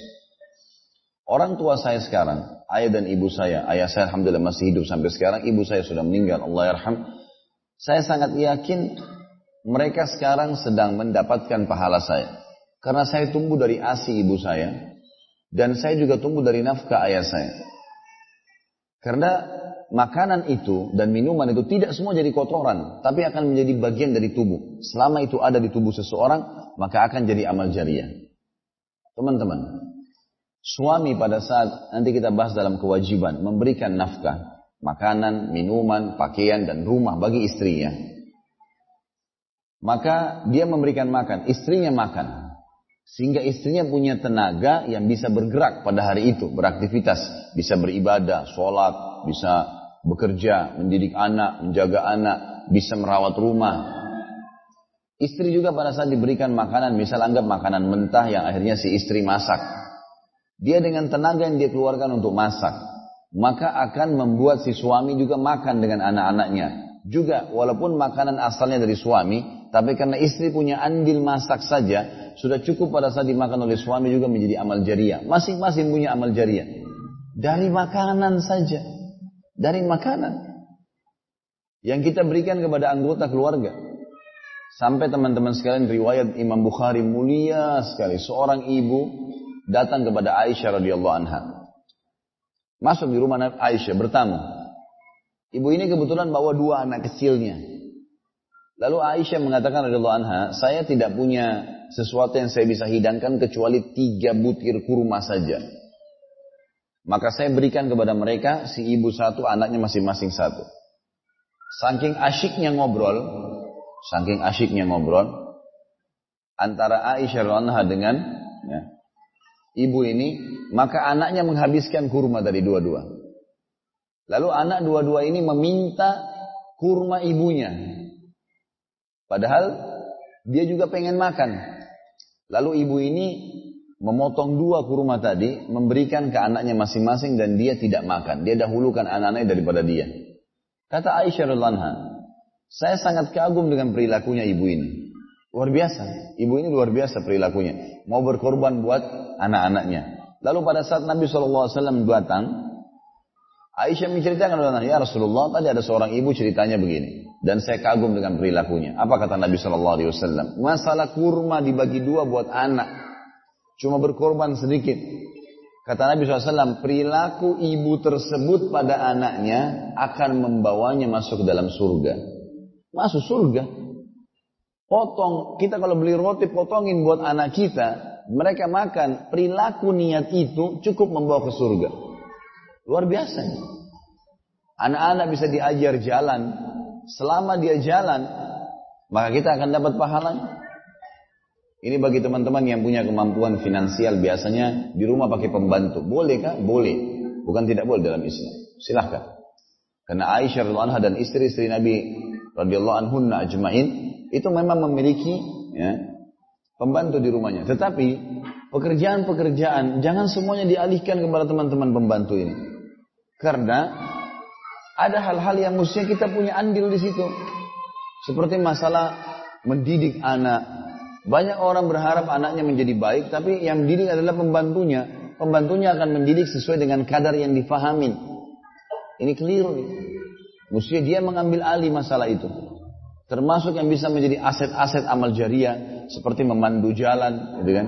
Orang tua saya sekarang, ayah dan ibu saya, ayah saya alhamdulillah masih hidup sampai sekarang, ibu saya sudah meninggal, Allah yarham. Saya sangat yakin mereka sekarang sedang mendapatkan pahala saya. Karena saya tumbuh dari asi ibu saya. Dan saya juga tumbuh dari nafkah ayah saya. Karena makanan itu dan minuman itu tidak semua jadi kotoran. Tapi akan menjadi bagian dari tubuh. Selama itu ada di tubuh seseorang, maka akan jadi amal jariah. Teman-teman, suami pada saat nanti kita bahas dalam kewajiban memberikan nafkah, makanan, minuman, pakaian, dan rumah bagi istrinya. Maka dia memberikan makan, istrinya makan. Sehingga istrinya punya tenaga yang bisa bergerak pada hari itu, beraktivitas, bisa beribadah, sholat, bisa bekerja, mendidik anak, menjaga anak, bisa merawat rumah. Istri juga pada saat diberikan makanan, misal anggap makanan mentah yang akhirnya si istri masak. Dia dengan tenaga yang dia keluarkan untuk masak, maka akan membuat si suami juga makan dengan anak-anaknya. Juga walaupun makanan asalnya dari suami, tapi karena istri punya andil masak saja, sudah cukup pada saat dimakan oleh suami juga menjadi amal jariah. Masing-masing punya amal jariah. Dari makanan saja. Dari makanan. Yang kita berikan kepada anggota keluarga. Sampai teman-teman sekalian riwayat Imam Bukhari mulia sekali. Seorang ibu datang kepada Aisyah radhiyallahu anha. Masuk di rumah Aisyah bertamu. Ibu ini kebetulan bawa dua anak kecilnya. Lalu Aisyah mengatakan radhiyallahu anha, saya tidak punya sesuatu yang saya bisa hidangkan kecuali tiga butir kurma saja. Maka saya berikan kepada mereka si ibu satu, anaknya masing-masing satu. Saking asyiknya ngobrol, saking asyiknya ngobrol antara Aisyah radhiyallahu anha dengan ya, ibu ini, maka anaknya menghabiskan kurma dari dua-dua. Lalu anak dua-dua ini meminta kurma ibunya. Padahal dia juga pengen makan. Lalu ibu ini memotong dua kurma tadi, memberikan ke anaknya masing-masing dan dia tidak makan. Dia dahulukan anak-anaknya daripada dia. Kata Aisyah radhiallahu saya sangat kagum dengan perilakunya ibu ini. Luar biasa. Ibu ini luar biasa perilakunya. Mau berkorban buat anak-anaknya. Lalu pada saat Nabi SAW datang, Aisyah menceritakan ya Rasulullah tadi ada seorang ibu ceritanya begini dan saya kagum dengan perilakunya. Apa kata Nabi Wasallam? Masalah kurma dibagi dua buat anak, cuma berkorban sedikit. Kata Nabi SAW, perilaku ibu tersebut pada anaknya akan membawanya masuk dalam surga. Masuk surga. Potong, kita kalau beli roti potongin buat anak kita, mereka makan, perilaku niat itu cukup membawa ke surga. Luar biasa. Anak-anak bisa diajar jalan. Selama dia jalan, Maka kita akan dapat pahalanya. Ini bagi teman-teman yang punya kemampuan finansial biasanya di rumah pakai pembantu. Boleh kah? Boleh. Bukan tidak boleh dalam Islam. Silahkan. Karena Aisyah radhiallahu anha dan istri-istri Nabi radhiyallahu anhunna ajmain itu memang memiliki ya, pembantu di rumahnya. Tetapi pekerjaan-pekerjaan jangan semuanya dialihkan kepada teman-teman pembantu ini. Karena ada hal-hal yang mestinya kita punya andil di situ. Seperti masalah mendidik anak. Banyak orang berharap anaknya menjadi baik, tapi yang mendidik adalah pembantunya. Pembantunya akan mendidik sesuai dengan kadar yang difahamin. Ini keliru. Mestinya dia mengambil alih masalah itu. Termasuk yang bisa menjadi aset-aset amal jariah seperti memandu jalan, gitu kan?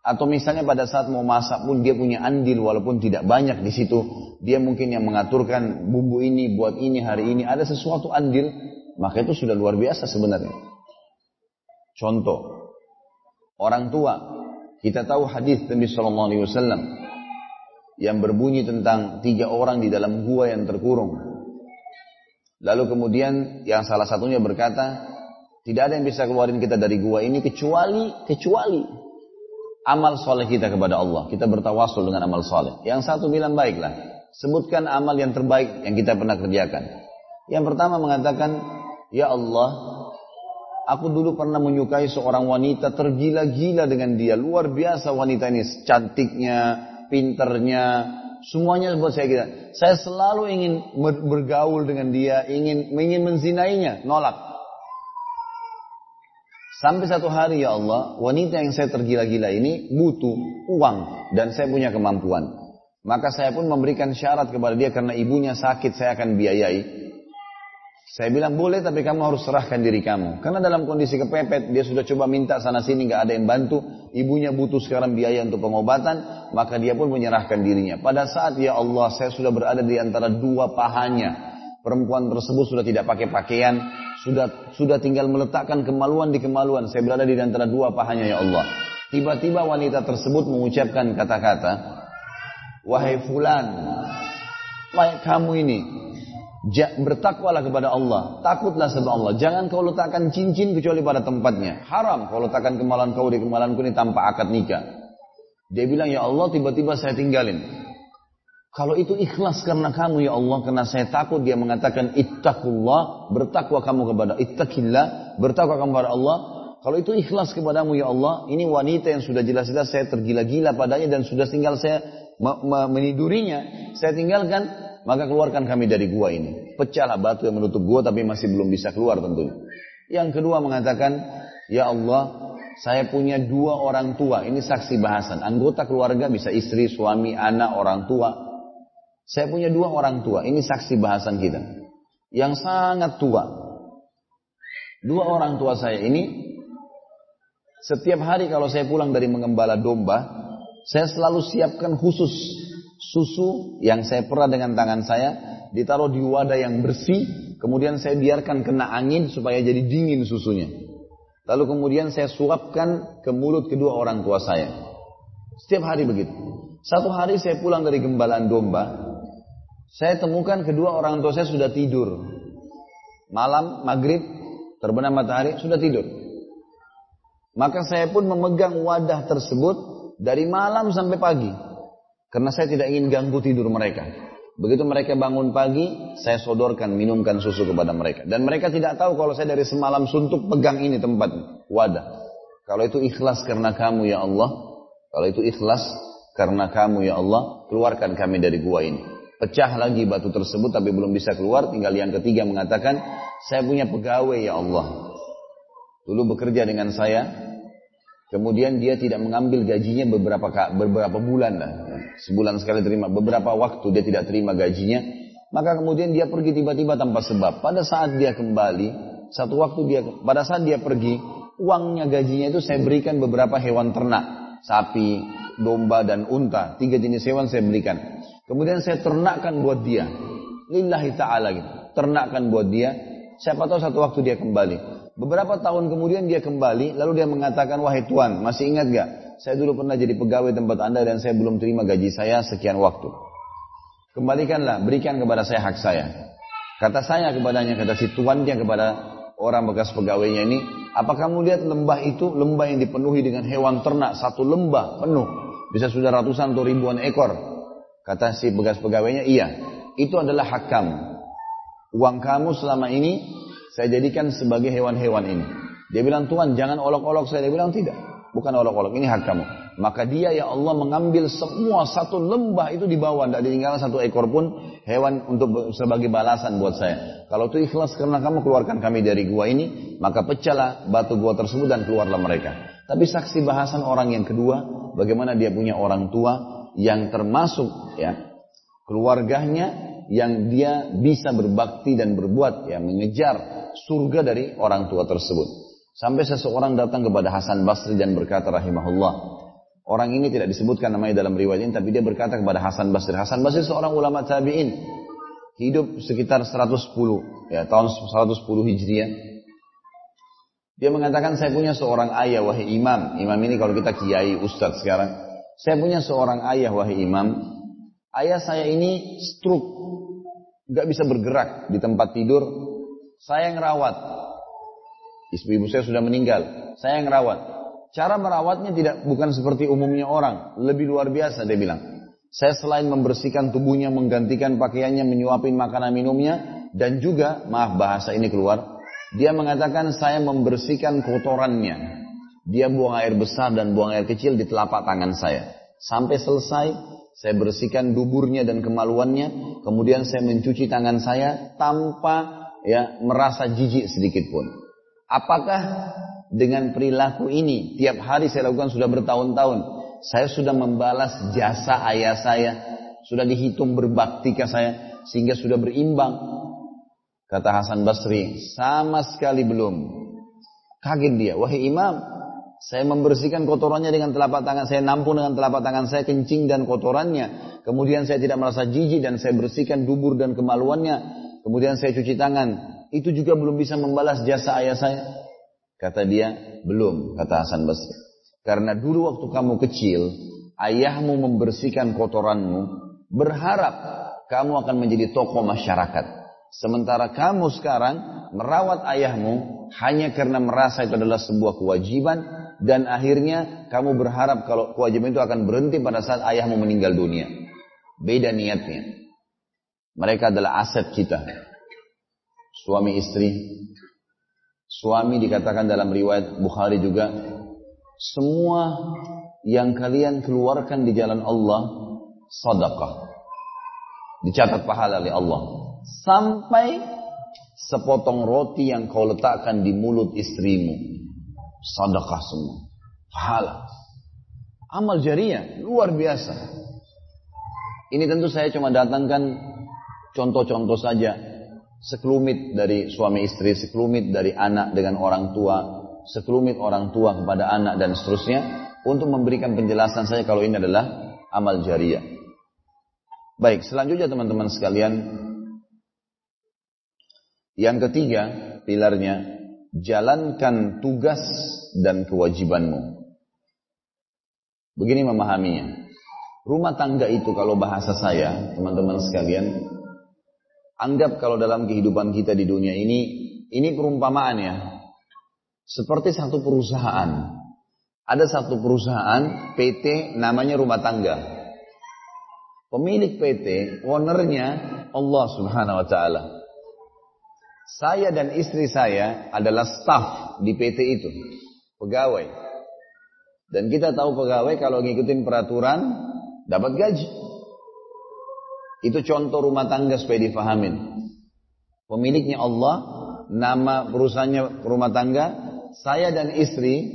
Atau misalnya pada saat mau masak pun dia punya andil walaupun tidak banyak di situ. Dia mungkin yang mengaturkan bumbu ini, buat ini, hari ini. Ada sesuatu andil, maka itu sudah luar biasa sebenarnya. Contoh, orang tua. Kita tahu hadis Nabi Shallallahu yang berbunyi tentang tiga orang di dalam gua yang terkurung. Lalu kemudian yang salah satunya berkata, tidak ada yang bisa keluarin kita dari gua ini kecuali kecuali amal soleh kita kepada Allah. Kita bertawasul dengan amal soleh. Yang satu bilang baiklah, sebutkan amal yang terbaik yang kita pernah kerjakan. Yang pertama mengatakan, ya Allah, aku dulu pernah menyukai seorang wanita tergila-gila dengan dia. Luar biasa wanita ini, cantiknya, pinternya, semuanya buat saya kita. Saya selalu ingin bergaul dengan dia, ingin ingin menzinainya, nolak. Sampai satu hari ya Allah, wanita yang saya tergila-gila ini butuh uang dan saya punya kemampuan. Maka saya pun memberikan syarat kepada dia karena ibunya sakit saya akan biayai. Saya bilang boleh tapi kamu harus serahkan diri kamu. Karena dalam kondisi kepepet dia sudah coba minta sana sini nggak ada yang bantu. Ibunya butuh sekarang biaya untuk pengobatan. Maka dia pun menyerahkan dirinya. Pada saat ya Allah saya sudah berada di antara dua pahanya. Perempuan tersebut sudah tidak pakai pakaian. Sudah sudah tinggal meletakkan kemaluan di kemaluan. Saya berada di antara dua pahanya ya Allah. Tiba-tiba wanita tersebut mengucapkan kata-kata. Wahai fulan. Kamu ini Bertakwalah kepada Allah. Takutlah sama Allah. Jangan kau letakkan cincin kecuali pada tempatnya. Haram kau letakkan kemalan kau di kemalanku ini tanpa akad nikah. Dia bilang, ya Allah tiba-tiba saya tinggalin. Kalau itu ikhlas karena kamu ya Allah. Karena saya takut dia mengatakan ittaqullah. Bertakwa kamu kepada ittaqillah. Bertakwa kamu kepada Allah. Kalau itu ikhlas kepadamu ya Allah. Ini wanita yang sudah jelas-jelas saya tergila-gila padanya. Dan sudah tinggal saya menidurinya. Saya tinggalkan maka keluarkan kami dari gua ini. Pecahlah batu yang menutup gua tapi masih belum bisa keluar tentunya. Yang kedua mengatakan, Ya Allah, saya punya dua orang tua. Ini saksi bahasan. Anggota keluarga bisa istri, suami, anak, orang tua. Saya punya dua orang tua. Ini saksi bahasan kita. Yang sangat tua. Dua orang tua saya ini, setiap hari kalau saya pulang dari mengembala domba, saya selalu siapkan khusus susu yang saya perah dengan tangan saya ditaruh di wadah yang bersih, kemudian saya biarkan kena angin supaya jadi dingin susunya. Lalu kemudian saya suapkan ke mulut kedua orang tua saya. Setiap hari begitu. Satu hari saya pulang dari gembalaan domba, saya temukan kedua orang tua saya sudah tidur. Malam, maghrib, terbenam matahari, sudah tidur. Maka saya pun memegang wadah tersebut dari malam sampai pagi. Karena saya tidak ingin ganggu tidur mereka. Begitu mereka bangun pagi, saya sodorkan, minumkan susu kepada mereka. Dan mereka tidak tahu kalau saya dari semalam suntuk pegang ini tempat wadah. Kalau itu ikhlas karena kamu ya Allah. Kalau itu ikhlas karena kamu ya Allah, keluarkan kami dari gua ini. Pecah lagi batu tersebut tapi belum bisa keluar. Tinggal yang ketiga mengatakan, saya punya pegawai ya Allah. Dulu bekerja dengan saya, Kemudian dia tidak mengambil gajinya beberapa beberapa bulan lah. Sebulan sekali terima, beberapa waktu dia tidak terima gajinya. Maka kemudian dia pergi tiba-tiba tanpa sebab. Pada saat dia kembali, satu waktu dia pada saat dia pergi, uangnya gajinya itu saya berikan beberapa hewan ternak, sapi, domba dan unta, tiga jenis hewan saya berikan. Kemudian saya ternakkan buat dia. Lillahi ta'ala gitu. Ternakkan buat dia. Siapa tahu satu waktu dia kembali. Beberapa tahun kemudian dia kembali, lalu dia mengatakan, wahai Tuan, masih ingat gak? Saya dulu pernah jadi pegawai tempat anda dan saya belum terima gaji saya sekian waktu. Kembalikanlah, berikan kepada saya hak saya. Kata saya kepadanya, kata si tuannya kepada orang bekas pegawainya ini, apa kamu lihat lembah itu, lembah yang dipenuhi dengan hewan ternak, satu lembah penuh, bisa sudah ratusan atau ribuan ekor. Kata si bekas pegawainya, iya, itu adalah hak kamu. Uang kamu selama ini saya jadikan sebagai hewan-hewan ini. Dia bilang, Tuhan jangan olok-olok saya. Dia bilang, tidak. Bukan olok-olok, ini hak kamu. Maka dia ya Allah mengambil semua satu lembah itu di bawah. Tidak ditinggalkan satu ekor pun hewan untuk sebagai balasan buat saya. Kalau itu ikhlas karena kamu keluarkan kami dari gua ini. Maka pecahlah batu gua tersebut dan keluarlah mereka. Tapi saksi bahasan orang yang kedua. Bagaimana dia punya orang tua yang termasuk ya keluarganya yang dia bisa berbakti dan berbuat ya mengejar surga dari orang tua tersebut. Sampai seseorang datang kepada Hasan Basri dan berkata rahimahullah. Orang ini tidak disebutkan namanya dalam riwayat ini, tapi dia berkata kepada Hasan Basri. Hasan Basri seorang ulama tabi'in. Hidup sekitar 110, ya tahun 110 Hijriah. Dia mengatakan, saya punya seorang ayah, wahai imam. Imam ini kalau kita kiai, ustadz sekarang. Saya punya seorang ayah, wahai imam. Ayah saya ini stroke. Gak bisa bergerak di tempat tidur. Saya yang rawat. Ibu-ibu saya sudah meninggal. Saya yang rawat. Cara merawatnya tidak bukan seperti umumnya orang. Lebih luar biasa dia bilang. Saya selain membersihkan tubuhnya, menggantikan pakaiannya, menyuapin makanan minumnya. Dan juga, maaf bahasa ini keluar. Dia mengatakan saya membersihkan kotorannya. Dia buang air besar dan buang air kecil di telapak tangan saya. Sampai selesai, saya bersihkan duburnya dan kemaluannya. Kemudian saya mencuci tangan saya tanpa ya merasa jijik sedikit pun. Apakah dengan perilaku ini tiap hari saya lakukan sudah bertahun-tahun, saya sudah membalas jasa ayah saya, sudah dihitung berbakti ke saya sehingga sudah berimbang. Kata Hasan Basri, sama sekali belum. Kaget dia, wahai imam, saya membersihkan kotorannya dengan telapak tangan saya, nampung dengan telapak tangan saya, kencing dan kotorannya. Kemudian saya tidak merasa jijik dan saya bersihkan dubur dan kemaluannya. Kemudian saya cuci tangan itu juga belum bisa membalas jasa ayah saya? Kata dia, belum, kata Hasan Basri. Karena dulu waktu kamu kecil, ayahmu membersihkan kotoranmu, berharap kamu akan menjadi tokoh masyarakat. Sementara kamu sekarang merawat ayahmu hanya karena merasa itu adalah sebuah kewajiban dan akhirnya kamu berharap kalau kewajiban itu akan berhenti pada saat ayahmu meninggal dunia. Beda niatnya. Mereka adalah aset kita suami istri. Suami dikatakan dalam riwayat Bukhari juga, semua yang kalian keluarkan di jalan Allah, sadaqah. Dicatat pahala oleh Allah. Sampai sepotong roti yang kau letakkan di mulut istrimu. Sadaqah semua. Pahala. Amal jariah, luar biasa. Ini tentu saya cuma datangkan contoh-contoh saja sekelumit dari suami istri, sekelumit dari anak dengan orang tua, sekelumit orang tua kepada anak dan seterusnya untuk memberikan penjelasan saya kalau ini adalah amal jariah. Baik, selanjutnya teman-teman sekalian, yang ketiga pilarnya jalankan tugas dan kewajibanmu. Begini memahaminya. Rumah tangga itu kalau bahasa saya, teman-teman sekalian, Anggap kalau dalam kehidupan kita di dunia ini, ini perumpamaan ya. Seperti satu perusahaan. Ada satu perusahaan PT namanya rumah tangga. Pemilik PT, ownernya Allah subhanahu wa ta'ala. Saya dan istri saya adalah staff di PT itu. Pegawai. Dan kita tahu pegawai kalau ngikutin peraturan dapat gaji. Itu contoh rumah tangga supaya difahamin. Pemiliknya Allah, nama perusahaannya rumah tangga, saya dan istri,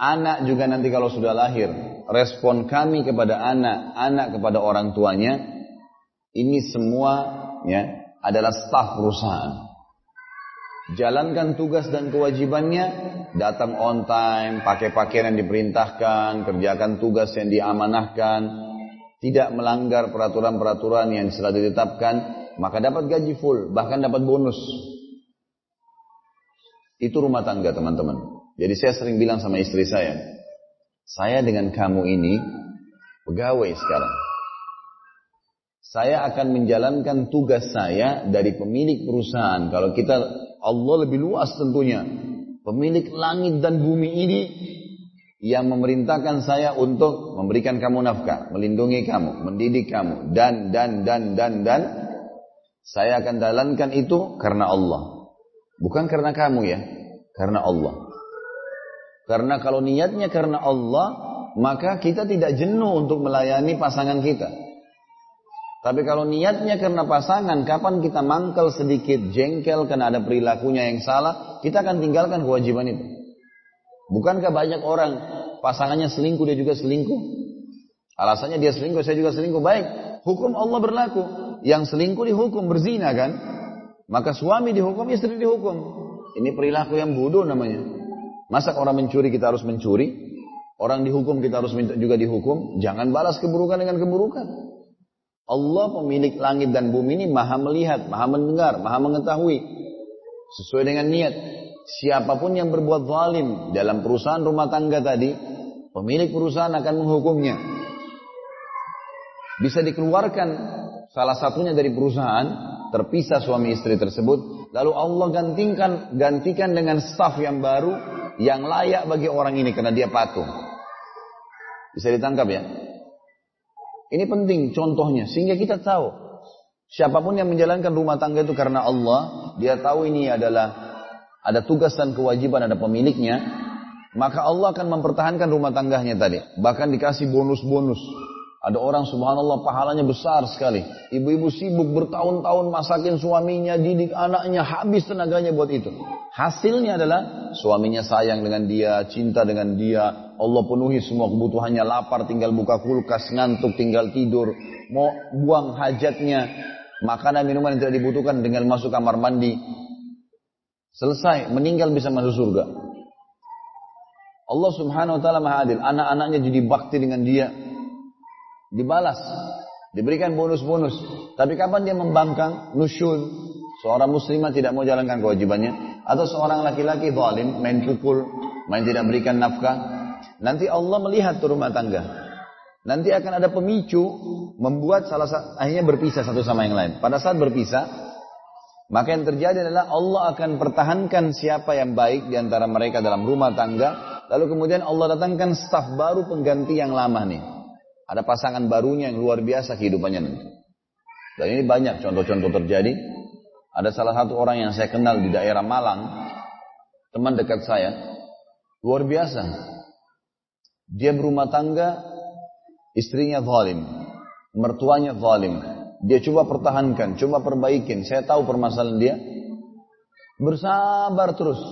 anak juga nanti kalau sudah lahir, respon kami kepada anak, anak kepada orang tuanya, ini semua ya adalah staf perusahaan. Jalankan tugas dan kewajibannya, datang on time, pakai pakaian yang diperintahkan, kerjakan tugas yang diamanahkan, tidak melanggar peraturan-peraturan yang sudah ditetapkan, maka dapat gaji full, bahkan dapat bonus. Itu rumah tangga teman-teman. Jadi saya sering bilang sama istri saya, saya dengan kamu ini pegawai sekarang. Saya akan menjalankan tugas saya dari pemilik perusahaan. Kalau kita Allah lebih luas tentunya. Pemilik langit dan bumi ini yang memerintahkan saya untuk memberikan kamu nafkah, melindungi kamu, mendidik kamu, dan, dan, dan, dan, dan, saya akan jalankan itu karena Allah. Bukan karena kamu ya, karena Allah. Karena kalau niatnya karena Allah, maka kita tidak jenuh untuk melayani pasangan kita. Tapi kalau niatnya karena pasangan, kapan kita mangkel sedikit, jengkel karena ada perilakunya yang salah, kita akan tinggalkan kewajiban itu. Bukankah banyak orang pasangannya selingkuh, dia juga selingkuh? Alasannya dia selingkuh, saya juga selingkuh. Baik, hukum Allah berlaku. Yang selingkuh dihukum, berzina kan? Maka suami dihukum, istri dihukum. Ini perilaku yang bodoh namanya. Masa orang mencuri kita harus mencuri? Orang dihukum kita harus minta juga dihukum? Jangan balas keburukan dengan keburukan. Allah pemilik langit dan bumi ini maha melihat, maha mendengar, maha mengetahui. Sesuai dengan niat. Siapa pun yang berbuat zalim dalam perusahaan rumah tangga tadi, pemilik perusahaan akan menghukumnya. Bisa dikeluarkan salah satunya dari perusahaan, terpisah suami istri tersebut, lalu Allah gantikan gantikan dengan staf yang baru yang layak bagi orang ini karena dia patuh. Bisa ditangkap ya? Ini penting contohnya sehingga kita tahu siapa pun yang menjalankan rumah tangga itu karena Allah, dia tahu ini adalah ada tugas dan kewajiban ada pemiliknya, maka Allah akan mempertahankan rumah tangganya tadi. Bahkan dikasih bonus-bonus. Ada orang subhanallah pahalanya besar sekali. Ibu-ibu sibuk bertahun-tahun masakin suaminya, didik anaknya, habis tenaganya buat itu. Hasilnya adalah suaminya sayang dengan dia, cinta dengan dia. Allah penuhi semua kebutuhannya, lapar tinggal buka kulkas, ngantuk tinggal tidur. Mau buang hajatnya, makanan minuman yang tidak dibutuhkan dengan masuk kamar mandi. Selesai, meninggal bisa masuk surga. Allah subhanahu wa ta'ala maha adil. Anak-anaknya jadi bakti dengan dia dibalas, diberikan bonus-bonus. Tapi kapan dia membangkang, nusyul, seorang muslimah tidak mau jalankan kewajibannya, atau seorang laki-laki zalim, main pukul, main tidak berikan nafkah, nanti Allah melihat tuh rumah tangga. Nanti akan ada pemicu membuat salah satu akhirnya berpisah satu sama yang lain. Pada saat berpisah, maka yang terjadi adalah Allah akan pertahankan siapa yang baik di antara mereka dalam rumah tangga. Lalu kemudian Allah datangkan staf baru pengganti yang lama nih. Ada pasangan barunya yang luar biasa kehidupannya nanti. Dan ini banyak contoh-contoh terjadi. Ada salah satu orang yang saya kenal di daerah Malang, teman dekat saya, luar biasa. Dia berumah tangga, istrinya zalim, mertuanya zalim. Dia coba pertahankan, coba perbaikin. Saya tahu permasalahan dia. Bersabar terus.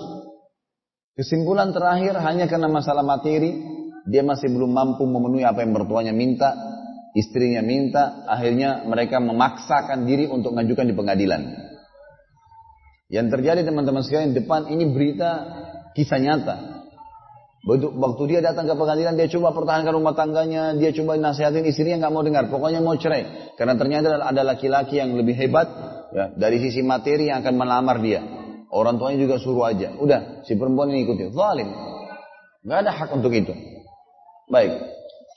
Kesimpulan terakhir hanya karena masalah materi, dia masih belum mampu memenuhi apa yang mertuanya minta, istrinya minta, akhirnya mereka memaksakan diri untuk mengajukan di pengadilan. Yang terjadi teman-teman sekalian depan ini berita kisah nyata. Waktu dia datang ke pengadilan, dia coba pertahankan rumah tangganya, dia coba nasihatin istrinya nggak mau dengar, pokoknya mau cerai. Karena ternyata ada laki-laki yang lebih hebat ya, dari sisi materi yang akan melamar dia. Orang tuanya juga suruh aja. Udah, si perempuan ini ikuti. Zalim. Gak ada hak untuk itu. Baik.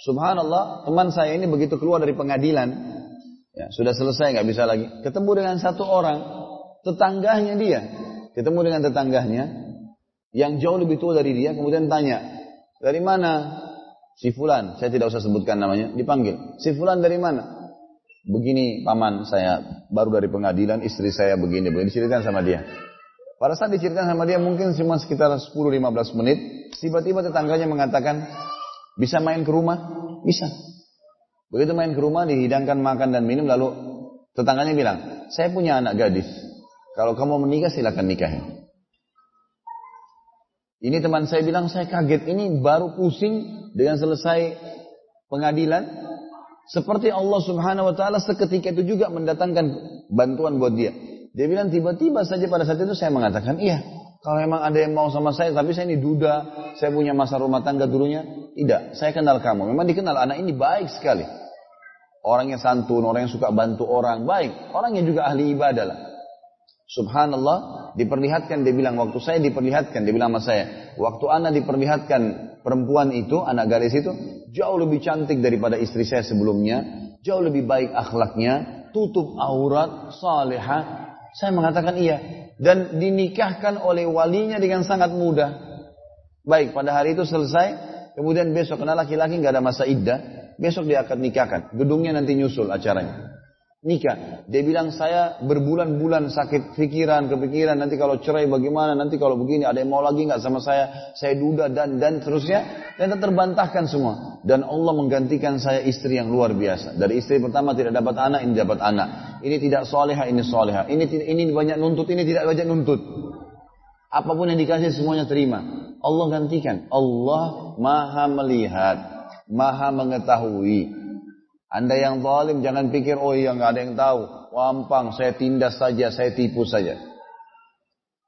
Subhanallah, teman saya ini begitu keluar dari pengadilan, ya, sudah selesai nggak bisa lagi. Ketemu dengan satu orang, tetangganya dia, ketemu dengan tetangganya yang jauh lebih tua dari dia, kemudian tanya, dari mana? Si Fulan, saya tidak usah sebutkan namanya, dipanggil. Si Fulan dari mana? Begini paman saya baru dari pengadilan, istri saya begini, begini diceritakan sama dia. Pada saat diceritakan sama dia mungkin cuma sekitar 10-15 menit, tiba-tiba tetangganya mengatakan, bisa main ke rumah? Bisa. Begitu main ke rumah dihidangkan makan dan minum lalu tetangganya bilang, saya punya anak gadis. Kalau kamu menikah silakan nikahin. Ini teman saya bilang saya kaget ini baru pusing dengan selesai pengadilan. Seperti Allah subhanahu wa ta'ala seketika itu juga mendatangkan bantuan buat dia. Dia bilang tiba-tiba saja pada saat itu saya mengatakan iya. Kalau memang ada yang mau sama saya, tapi saya ini duda, saya punya masa rumah tangga dulunya, tidak. Saya kenal kamu. Memang dikenal anak ini baik sekali. Orang yang santun, orang yang suka bantu orang, baik. Orang yang juga ahli ibadah lah. Subhanallah, diperlihatkan, dia bilang, waktu saya diperlihatkan, dia bilang sama saya, waktu anak diperlihatkan perempuan itu, anak garis itu, jauh lebih cantik daripada istri saya sebelumnya, jauh lebih baik akhlaknya, tutup aurat, salihah. Saya mengatakan iya, dan dinikahkan oleh walinya dengan sangat mudah. Baik, pada hari itu selesai, kemudian besok karena laki-laki nggak ada masa iddah, besok dia akan nikahkan. Gedungnya nanti nyusul acaranya nikah. Dia bilang saya berbulan-bulan sakit pikiran, kepikiran nanti kalau cerai bagaimana, nanti kalau begini ada yang mau lagi nggak sama saya, saya duda dan dan terusnya dan terbantahkan semua. Dan Allah menggantikan saya istri yang luar biasa. Dari istri pertama tidak dapat anak, ini dapat anak. Ini tidak soleha, ini soleha. Ini ini banyak nuntut, ini tidak banyak nuntut. Apa pun yang dikasih semuanya terima. Allah gantikan. Allah maha melihat, maha mengetahui. Anda yang zalim jangan pikir oh iya nggak ada yang tahu. Wampang, saya tindas saja, saya tipu saja.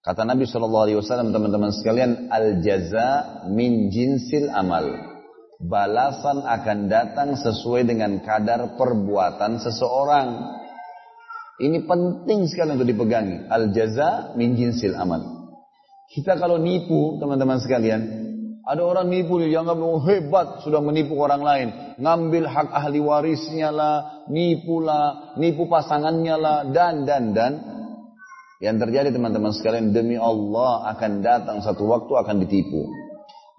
Kata Nabi Shallallahu Alaihi Wasallam teman-teman sekalian, al jaza min jinsil amal. Balasan akan datang sesuai dengan kadar perbuatan seseorang. Ini penting sekali untuk dipegangi. Al jaza min jinsil amal. Kita kalau nipu teman-teman sekalian, ada orang nipu yang oh, hebat sudah menipu orang lain. Ngambil hak ahli warisnya lah, nipu lah, nipu pasangannya lah, dan, dan, dan. Yang terjadi teman-teman sekalian, demi Allah akan datang satu waktu akan ditipu.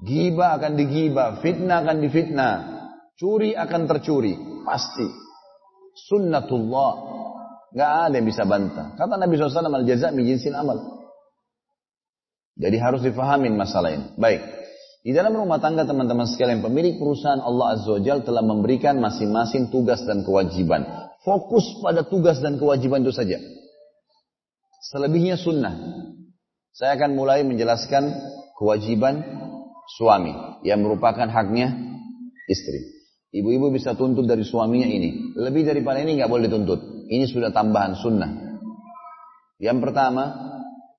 Giba akan digiba, fitnah akan difitnah. Curi akan tercuri, pasti. Sunnatullah. Gak ada yang bisa bantah. Kata Nabi SAW, al-jaza min amal. Jadi harus difahamin masalah ini. Baik. Di dalam rumah tangga teman-teman sekalian, pemilik perusahaan Allah Azza wa Jal telah memberikan masing-masing tugas dan kewajiban. Fokus pada tugas dan kewajiban itu saja. Selebihnya sunnah. Saya akan mulai menjelaskan kewajiban suami yang merupakan haknya istri. Ibu-ibu bisa tuntut dari suaminya ini. Lebih daripada ini nggak boleh dituntut. Ini sudah tambahan sunnah. Yang pertama,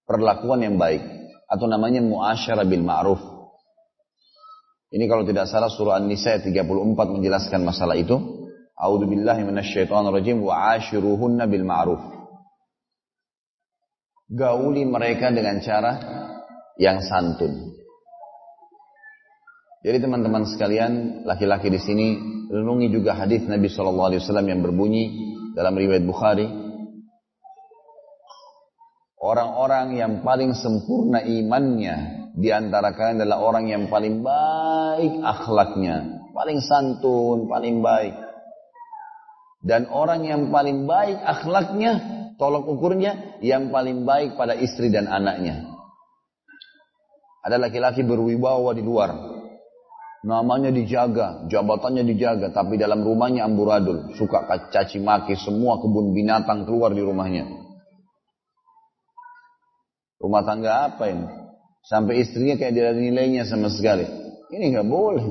perlakuan yang baik. Atau namanya muasyarah bil ma'ruf. Ini kalau tidak salah surah An-Nisa 34 menjelaskan masalah itu. A'udzu billahi minasyaitonir rajim wa ashiruhunna bil ma'ruf. Gauli mereka dengan cara yang santun. Jadi teman-teman sekalian, laki-laki di sini renungi juga hadis Nabi Shallallahu Alaihi Wasallam yang berbunyi dalam riwayat Bukhari. Orang-orang yang paling sempurna imannya di antara kalian adalah orang yang paling baik akhlaknya, paling santun, paling baik. Dan orang yang paling baik akhlaknya, tolok ukurnya, yang paling baik pada istri dan anaknya. Ada laki-laki berwibawa di luar. Namanya dijaga, jabatannya dijaga, tapi dalam rumahnya amburadul. Suka caci maki semua kebun binatang keluar di rumahnya. Rumah tangga apa ini? Sampai istrinya kayak tidak ada nilainya sama sekali. Ini nggak boleh.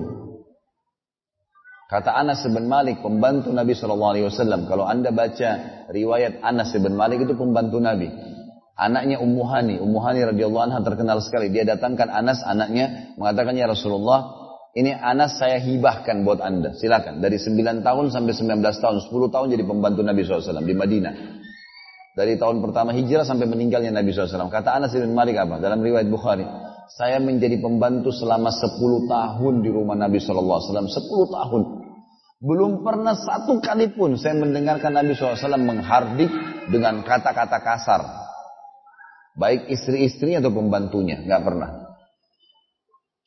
Kata Anas bin Malik, pembantu Nabi SAW. Kalau anda baca riwayat Anas bin Malik itu pembantu Nabi. Anaknya Ummu Hani. Ummu Hani radhiyallahu anha terkenal sekali. Dia datangkan Anas, anaknya, mengatakan, Ya Rasulullah, ini Anas saya hibahkan buat anda. Silakan. Dari 9 tahun sampai 19 tahun. 10 tahun jadi pembantu Nabi SAW di Madinah. Dari tahun pertama hijrah sampai meninggalnya Nabi SAW. Kata Anas bin Malik apa? Dalam riwayat Bukhari. Saya menjadi pembantu selama 10 tahun di rumah Nabi SAW. 10 tahun. Belum pernah satu kali pun saya mendengarkan Nabi SAW menghardik dengan kata-kata kasar. Baik istri-istrinya atau pembantunya. Nggak pernah.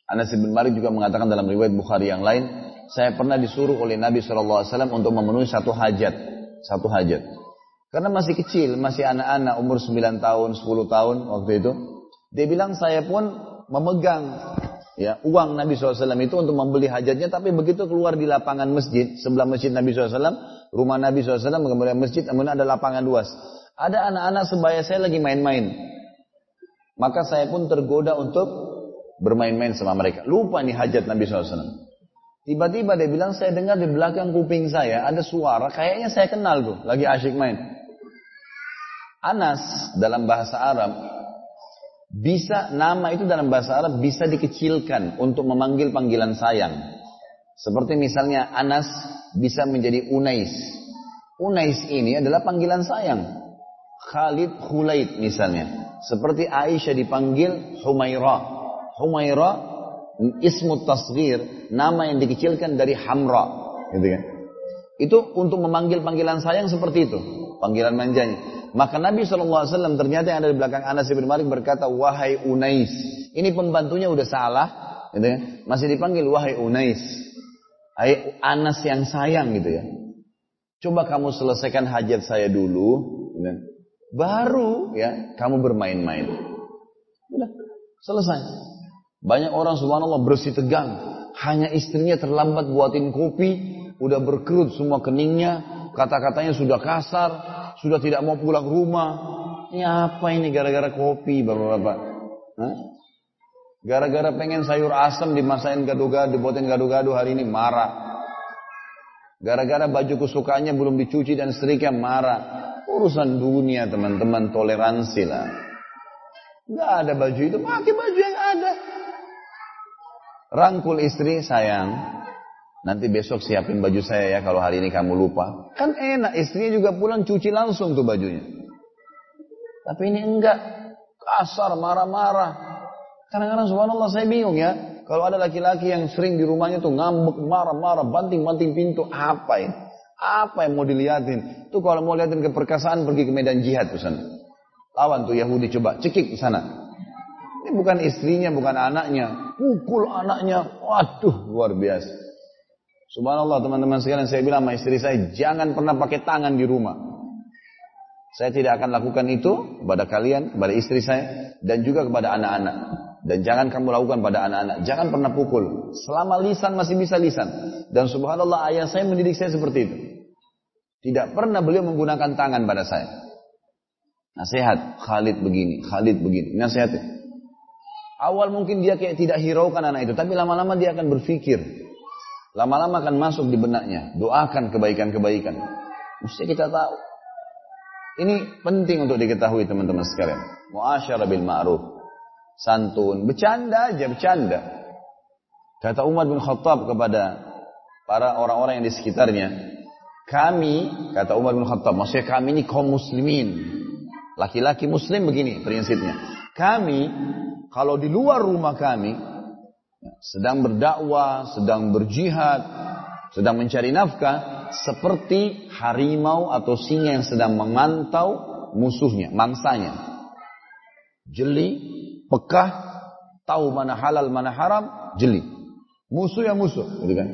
Anas bin Malik juga mengatakan dalam riwayat Bukhari yang lain. Saya pernah disuruh oleh Nabi SAW untuk memenuhi satu hajat. Satu hajat. Karena masih kecil, masih anak-anak umur 9 tahun, 10 tahun waktu itu. Dia bilang saya pun memegang ya uang Nabi SAW itu untuk membeli hajatnya. Tapi begitu keluar di lapangan masjid, sebelah masjid Nabi SAW, rumah Nabi SAW, kemudian masjid, kemudian ada lapangan luas. Ada anak-anak sebaya saya lagi main-main. Maka saya pun tergoda untuk bermain-main sama mereka. Lupa nih hajat Nabi SAW. Tiba-tiba dia bilang, saya dengar di belakang kuping saya ada suara, kayaknya saya kenal tuh, lagi asyik main. Anas dalam bahasa Arab bisa nama itu dalam bahasa Arab bisa dikecilkan untuk memanggil panggilan sayang. Seperti misalnya Anas bisa menjadi Unais. Unais ini adalah panggilan sayang. Khalid Khulaid misalnya. Seperti Aisyah dipanggil Humaira. Humaira ismu tasghir, nama yang dikecilkan dari Hamra. Gitu kan. Itu untuk memanggil panggilan sayang seperti itu. Panggilan manjanya. Maka Nabi SAW ternyata yang ada di belakang Anas bin Malik berkata, Wahai Unais. Ini pembantunya udah salah. Gitu ya. Masih dipanggil Wahai Unais. Hai Anas yang sayang gitu ya. Coba kamu selesaikan hajat saya dulu. Gitu. Ya. Baru ya kamu bermain-main. Udah selesai. Banyak orang subhanallah bersih tegang. Hanya istrinya terlambat buatin kopi. Udah berkerut semua keningnya. Kata-katanya sudah kasar sudah tidak mau pulang rumah. Ini apa ini gara-gara kopi bapak-bapak? Gara-gara pengen sayur asam dimasain gado-gado, dibuatin gado-gado hari ini marah. Gara-gara baju kesukaannya belum dicuci dan setrika marah. Urusan dunia teman-teman toleransi lah. Gak ada baju itu, pakai baju yang ada. Rangkul istri sayang, Nanti besok siapin baju saya ya kalau hari ini kamu lupa. Kan enak, istrinya juga pulang cuci langsung tuh bajunya. Tapi ini enggak. Kasar, marah-marah. Kadang-kadang subhanallah saya bingung ya. Kalau ada laki-laki yang sering di rumahnya tuh ngambek, marah-marah, banting-banting pintu. Apa ini? Apa yang mau dilihatin? Tuh kalau mau lihatin keperkasaan pergi ke medan jihad tuh sana. Lawan tuh Yahudi coba cekik di sana. Ini bukan istrinya, bukan anaknya. Pukul anaknya. Waduh, luar biasa. Subhanallah teman-teman sekalian saya bilang sama istri saya jangan pernah pakai tangan di rumah. Saya tidak akan lakukan itu kepada kalian, kepada istri saya dan juga kepada anak-anak. Dan jangan kamu lakukan pada anak-anak. Jangan pernah pukul. Selama lisan masih bisa lisan. Dan subhanallah ayah saya mendidik saya seperti itu. Tidak pernah beliau menggunakan tangan pada saya. Nasihat, Khalid begini, Khalid begini. Nasihat. Awal mungkin dia kayak tidak hiraukan anak itu. Tapi lama-lama dia akan berpikir. Lama-lama akan masuk di benaknya. Doakan kebaikan-kebaikan. Mesti kita tahu. Ini penting untuk diketahui teman-teman sekalian. Muasyarah bil ma'ruf. Santun. Bercanda aja, bercanda. Kata Umar bin Khattab kepada para orang-orang yang di sekitarnya. Kami, kata Umar bin Khattab, maksudnya kami ini kaum muslimin. Laki-laki muslim begini prinsipnya. Kami, kalau di luar rumah kami, sedang berdakwah, sedang berjihad, sedang mencari nafkah, seperti harimau atau singa yang sedang memantau musuhnya, mangsanya. Jeli, pekah, tahu mana halal, mana haram, jeli. Musuh yang musuh, gitu kan?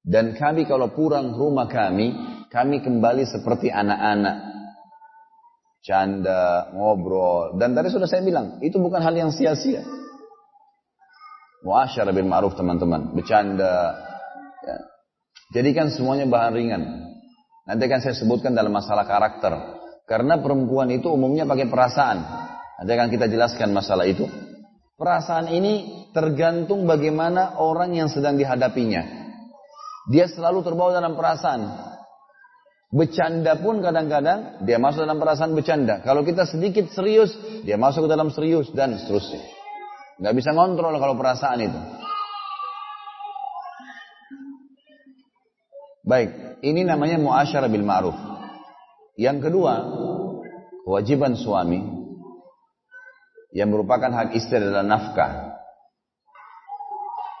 Dan kami kalau pulang rumah kami, kami kembali seperti anak-anak. Canda, ngobrol. Dan tadi sudah saya bilang, itu bukan hal yang sia-sia. Muasyarah bil ma'ruf teman-teman. Bercanda. Ya. Jadikan semuanya bahan ringan. Nanti akan saya sebutkan dalam masalah karakter. Karena perempuan itu umumnya pakai perasaan. Nanti akan kita jelaskan masalah itu. Perasaan ini tergantung bagaimana orang yang sedang dihadapinya. Dia selalu terbawa dalam perasaan. Bercanda pun kadang-kadang dia masuk dalam perasaan bercanda. Kalau kita sedikit serius, dia masuk ke dalam serius dan seterusnya. Nggak bisa ngontrol kalau perasaan itu. Baik, ini namanya muasyarah bil ma'ruf. Yang kedua, kewajiban suami yang merupakan hak istri adalah nafkah.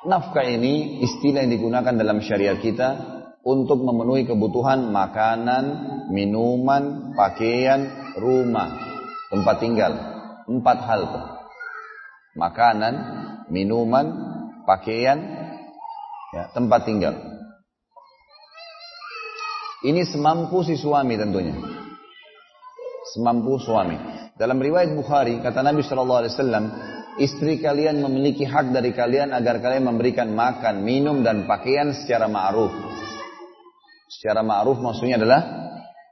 Nafkah ini istilah yang digunakan dalam syariat kita untuk memenuhi kebutuhan makanan, minuman, pakaian, rumah, tempat tinggal. Empat hal tuh makanan, minuman, pakaian, ya, tempat tinggal. Ini semampu si suami tentunya. Semampu suami. Dalam riwayat Bukhari kata Nabi Wasallam, istri kalian memiliki hak dari kalian agar kalian memberikan makan, minum dan pakaian secara ma'ruf. Secara ma'ruf maksudnya adalah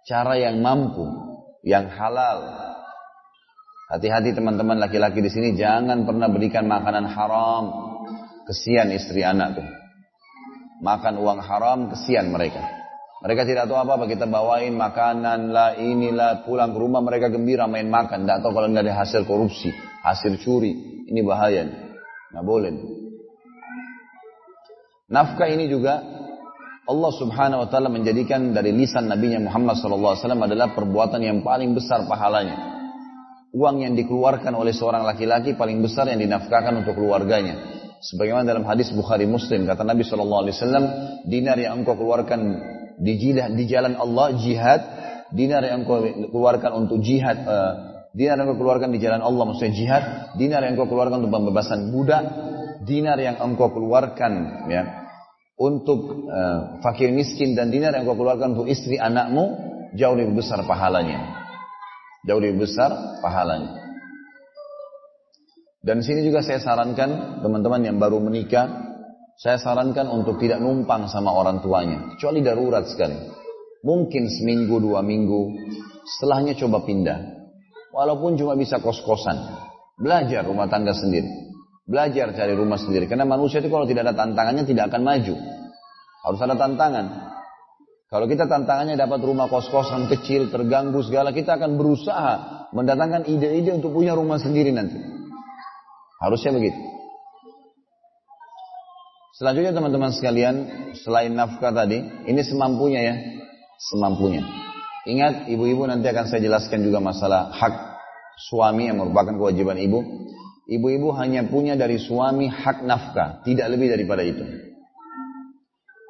cara yang mampu, yang halal, Hati-hati teman-teman laki-laki di sini jangan pernah berikan makanan haram. Kesian istri anak tuh. Makan uang haram kesian mereka. Mereka tidak tahu apa-apa kita bawain makanan lah inilah pulang ke rumah mereka gembira main makan. Tidak tahu kalau nggak ada hasil korupsi, hasil curi. Ini bahaya. Nggak boleh. Nafkah ini juga Allah subhanahu wa ta'ala menjadikan dari lisan Nabi Muhammad SAW adalah perbuatan yang paling besar pahalanya uang yang dikeluarkan oleh seorang laki-laki paling besar yang dinafkahkan untuk keluarganya. Sebagaimana dalam hadis Bukhari Muslim kata Nabi Shallallahu Alaihi Wasallam, dinar yang engkau keluarkan di, di jalan Allah jihad dinar yang engkau keluarkan untuk jihad, uh, dinar yang engkau keluarkan di jalan Allah maksudnya jihad, dinar yang engkau keluarkan untuk pembebasan budak, dinar yang engkau keluarkan ya untuk uh, fakir miskin dan dinar yang engkau keluarkan untuk istri anakmu jauh lebih besar pahalanya. Jauh lebih besar pahalanya. Dan sini juga saya sarankan teman-teman yang baru menikah, saya sarankan untuk tidak numpang sama orang tuanya, kecuali darurat sekali. Mungkin seminggu dua minggu, setelahnya coba pindah. Walaupun cuma bisa kos-kosan, belajar rumah tangga sendiri, belajar cari rumah sendiri. Karena manusia itu kalau tidak ada tantangannya tidak akan maju. Harus ada tantangan. Kalau kita tantangannya dapat rumah kos-kosan kecil, terganggu segala, kita akan berusaha mendatangkan ide-ide untuk punya rumah sendiri nanti. Harusnya begitu. Selanjutnya teman-teman sekalian, selain nafkah tadi, ini semampunya ya, semampunya. Ingat, ibu-ibu nanti akan saya jelaskan juga masalah hak suami yang merupakan kewajiban ibu. Ibu-ibu hanya punya dari suami hak nafkah, tidak lebih daripada itu.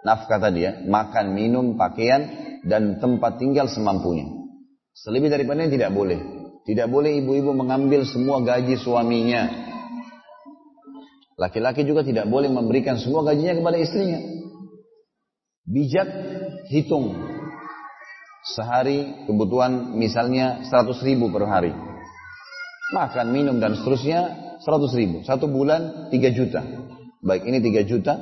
Nafkah tadi ya, makan, minum, pakaian, dan tempat tinggal semampunya. Selebih daripada ini tidak boleh. Tidak boleh ibu-ibu mengambil semua gaji suaminya Laki-laki juga tidak boleh memberikan semua gajinya kepada istrinya. Bijak hitung. Sehari kebutuhan misalnya 100 ribu per hari. Makan, minum dan seterusnya 100 ribu. Satu bulan 3 juta. Baik ini 3 juta.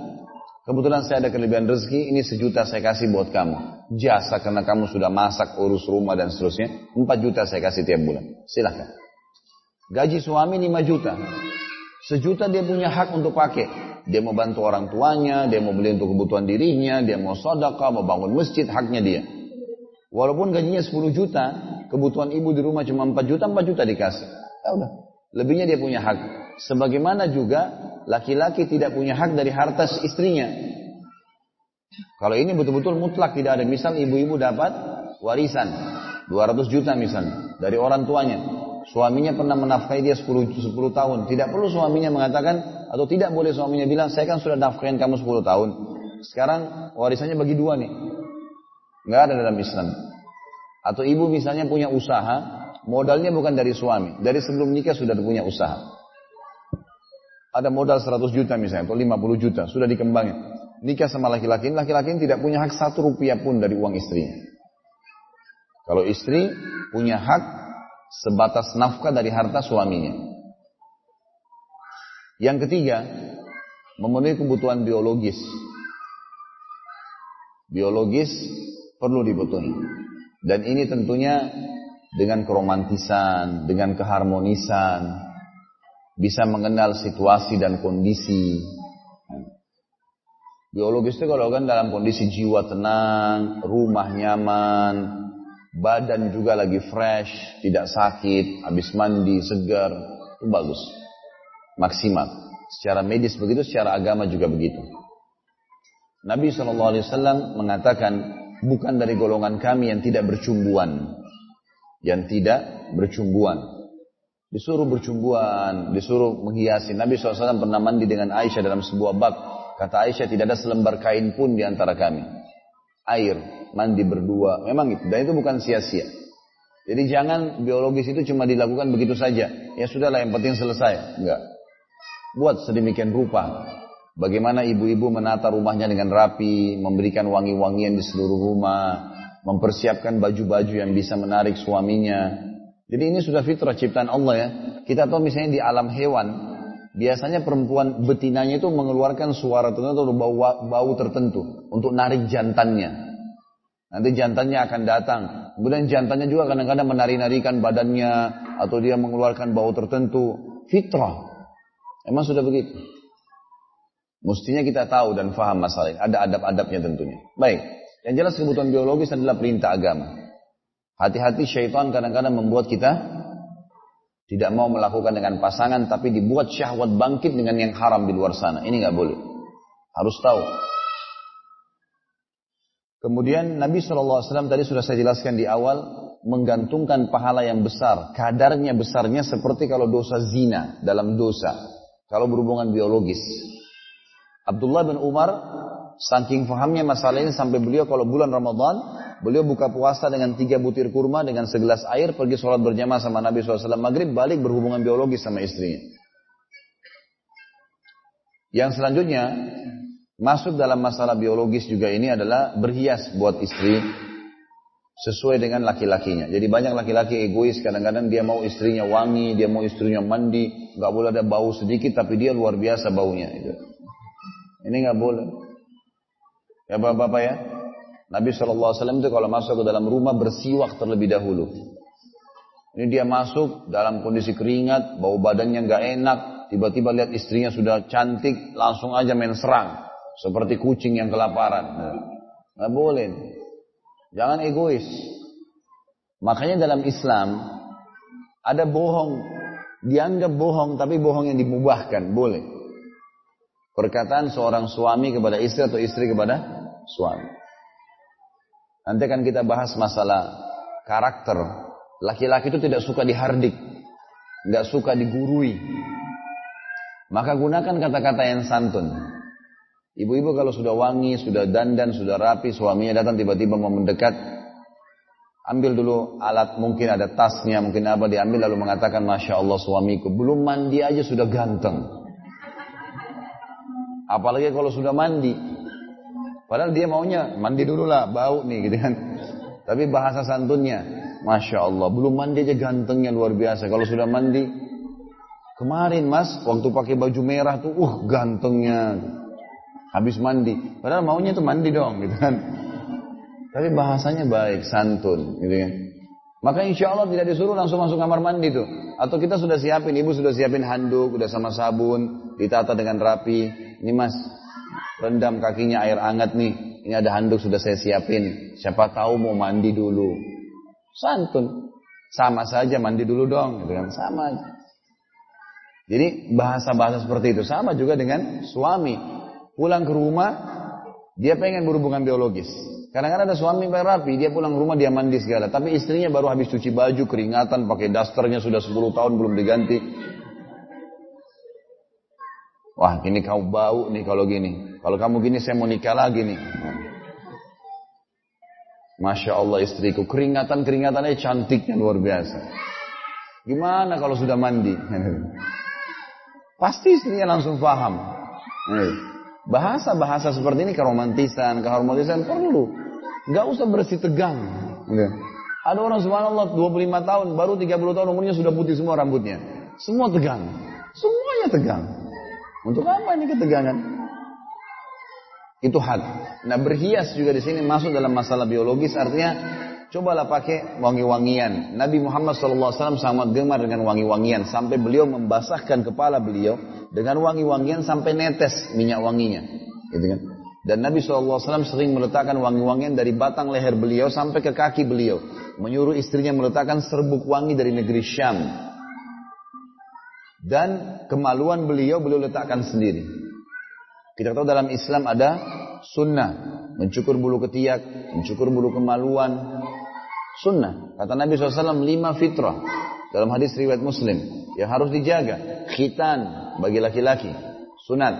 Kebetulan saya ada kelebihan rezeki, ini sejuta saya kasih buat kamu. Jasa karena kamu sudah masak, urus rumah dan seterusnya. 4 juta saya kasih tiap bulan. Silahkan. Gaji suami 5 juta. Sejuta dia punya hak untuk pakai. Dia mau bantu orang tuanya, dia mau beli untuk kebutuhan dirinya, dia mau sodaka, mau bangun masjid, haknya dia. Walaupun gajinya 10 juta, kebutuhan ibu di rumah cuma 4 juta, 4 juta dikasih. Ya udah, lebihnya dia punya hak. Sebagaimana juga laki-laki tidak punya hak dari harta istrinya. Kalau ini betul-betul mutlak tidak ada. Misal ibu-ibu dapat warisan 200 juta misalnya dari orang tuanya. Suaminya pernah menafkahi dia 10, 10 tahun. Tidak perlu suaminya mengatakan, atau tidak boleh suaminya bilang, saya kan sudah nafkahin kamu 10 tahun. Sekarang warisannya bagi dua nih. Nggak ada dalam Islam. Atau ibu misalnya punya usaha, modalnya bukan dari suami. Dari sebelum nikah sudah punya usaha. Ada modal 100 juta misalnya, atau 50 juta, sudah dikembangin. Nikah sama laki-laki, laki-laki tidak punya hak satu rupiah pun dari uang istrinya. Kalau istri punya hak sebatas nafkah dari harta suaminya. Yang ketiga, memenuhi kebutuhan biologis. Biologis perlu dibutuhi. Dan ini tentunya dengan keromantisan, dengan keharmonisan, bisa mengenal situasi dan kondisi. Biologis itu kalau kan dalam kondisi jiwa tenang, rumah nyaman, badan juga lagi fresh, tidak sakit, habis mandi, segar, itu bagus. Maksimal. Secara medis begitu, secara agama juga begitu. Nabi SAW mengatakan, bukan dari golongan kami yang tidak bercumbuan. Yang tidak bercumbuan. Disuruh bercumbuan, disuruh menghiasi. Nabi SAW pernah mandi dengan Aisyah dalam sebuah bab. Kata Aisyah, tidak ada selembar kain pun di antara kami. Air, mandi berdua, memang itu. Dan itu bukan sia-sia. Jadi jangan biologis itu cuma dilakukan begitu saja. Ya sudahlah yang penting selesai. Enggak. Buat sedemikian rupa. Bagaimana ibu-ibu menata rumahnya dengan rapi, memberikan wangi-wangian di seluruh rumah, mempersiapkan baju-baju yang bisa menarik suaminya. Jadi ini sudah fitrah ciptaan Allah ya. Kita tahu misalnya di alam hewan, biasanya perempuan betinanya itu mengeluarkan suara tertentu atau bau, bau tertentu untuk narik jantannya. Nanti jantannya akan datang. Kemudian jantannya juga kadang-kadang menari-narikan badannya atau dia mengeluarkan bau tertentu. Fitrah. Emang sudah begitu. Mestinya kita tahu dan faham masalah ini. Ada adab-adabnya tentunya. Baik. Yang jelas kebutuhan biologis adalah perintah agama. Hati-hati syaitan kadang-kadang membuat kita tidak mau melakukan dengan pasangan tapi dibuat syahwat bangkit dengan yang haram di luar sana. Ini nggak boleh. Harus tahu Kemudian Nabi SAW tadi sudah saya jelaskan di awal, menggantungkan pahala yang besar, kadarnya besarnya seperti kalau dosa zina dalam dosa, kalau berhubungan biologis. Abdullah bin Umar, saking fahamnya masalah ini sampai beliau kalau bulan Ramadan, beliau buka puasa dengan tiga butir kurma dengan segelas air, pergi sholat berjamaah sama Nabi SAW maghrib, balik berhubungan biologis sama istrinya. Yang selanjutnya, masuk dalam masalah biologis juga ini adalah berhias buat istri sesuai dengan laki-lakinya. Jadi banyak laki-laki egois, kadang-kadang dia mau istrinya wangi, dia mau istrinya mandi, nggak boleh ada bau sedikit, tapi dia luar biasa baunya. Itu. Ini nggak boleh. Ya bapak-bapak ya, Nabi SAW itu kalau masuk ke dalam rumah bersiwak terlebih dahulu. Ini dia masuk dalam kondisi keringat, bau badannya nggak enak, tiba-tiba lihat istrinya sudah cantik, langsung aja main serang. Seperti kucing yang kelaparan. Nggak boleh. Jangan egois. Makanya dalam Islam ada bohong, dianggap bohong tapi bohong yang dimubahkan, boleh. Perkataan seorang suami kepada istri atau istri kepada suami. Nanti akan kita bahas masalah karakter. Laki-laki itu tidak suka dihardik. Nggak suka digurui. Maka gunakan kata-kata yang santun. Ibu-ibu kalau sudah wangi, sudah dandan, sudah rapi, suaminya datang tiba-tiba mau mendekat. Ambil dulu alat, mungkin ada tasnya, mungkin apa, diambil lalu mengatakan, Masya Allah suamiku, belum mandi aja sudah ganteng. Apalagi kalau sudah mandi, Padahal dia maunya mandi dulu lah, bau nih gitu kan. Tapi bahasa santunnya, Masya Allah, belum mandi aja gantengnya luar biasa. Kalau sudah mandi, kemarin mas, waktu pakai baju merah tuh, uh gantengnya. Habis mandi, padahal maunya tuh mandi dong gitu kan. Tapi bahasanya baik, santun gitu kan. Maka insya Allah tidak disuruh langsung masuk kamar mandi tuh. Atau kita sudah siapin, ibu sudah siapin handuk, udah sama sabun, ditata dengan rapi. Ini mas, rendam kakinya air hangat nih. Ini ada handuk sudah saya siapin. Siapa tahu mau mandi dulu. Santun. Sama saja mandi dulu dong, gitu kan. Sama aja. Jadi bahasa-bahasa seperti itu sama juga dengan suami. Pulang ke rumah, dia pengen berhubungan biologis. Kadang-kadang ada suami yang rapi, dia pulang ke rumah dia mandi segala. Tapi istrinya baru habis cuci baju, keringatan, pakai dasternya sudah 10 tahun belum diganti. Wah, ini kau bau nih kalau gini. Kalau kamu gini saya mau nikah lagi nih. Masya Allah istriku, keringatan-keringatannya cantiknya luar biasa. Gimana kalau sudah mandi? [LAUGHS] Pasti istrinya langsung paham. Bahasa-bahasa seperti ini keromantisan, keharmonisan perlu. Gak usah bersih tegang. Ada orang subhanallah 25 tahun, baru 30 tahun umurnya sudah putih semua rambutnya. Semua tegang. Semuanya tegang. Untuk apa ini ketegangan? Itu hak. Nah berhias juga di sini masuk dalam masalah biologis artinya cobalah pakai wangi-wangian. Nabi Muhammad SAW sangat gemar dengan wangi-wangian sampai beliau membasahkan kepala beliau dengan wangi-wangian sampai netes minyak wanginya. Gitu kan? Dan Nabi SAW sering meletakkan wangi-wangian dari batang leher beliau sampai ke kaki beliau. Menyuruh istrinya meletakkan serbuk wangi dari negeri Syam. Dan kemaluan beliau beliau letakkan sendiri. Kita tahu dalam Islam ada sunnah. Mencukur bulu ketiak, mencukur bulu kemaluan. Sunnah. Kata Nabi SAW lima fitrah. Dalam hadis riwayat muslim. Yang harus dijaga. Khitan bagi laki-laki. Sunat.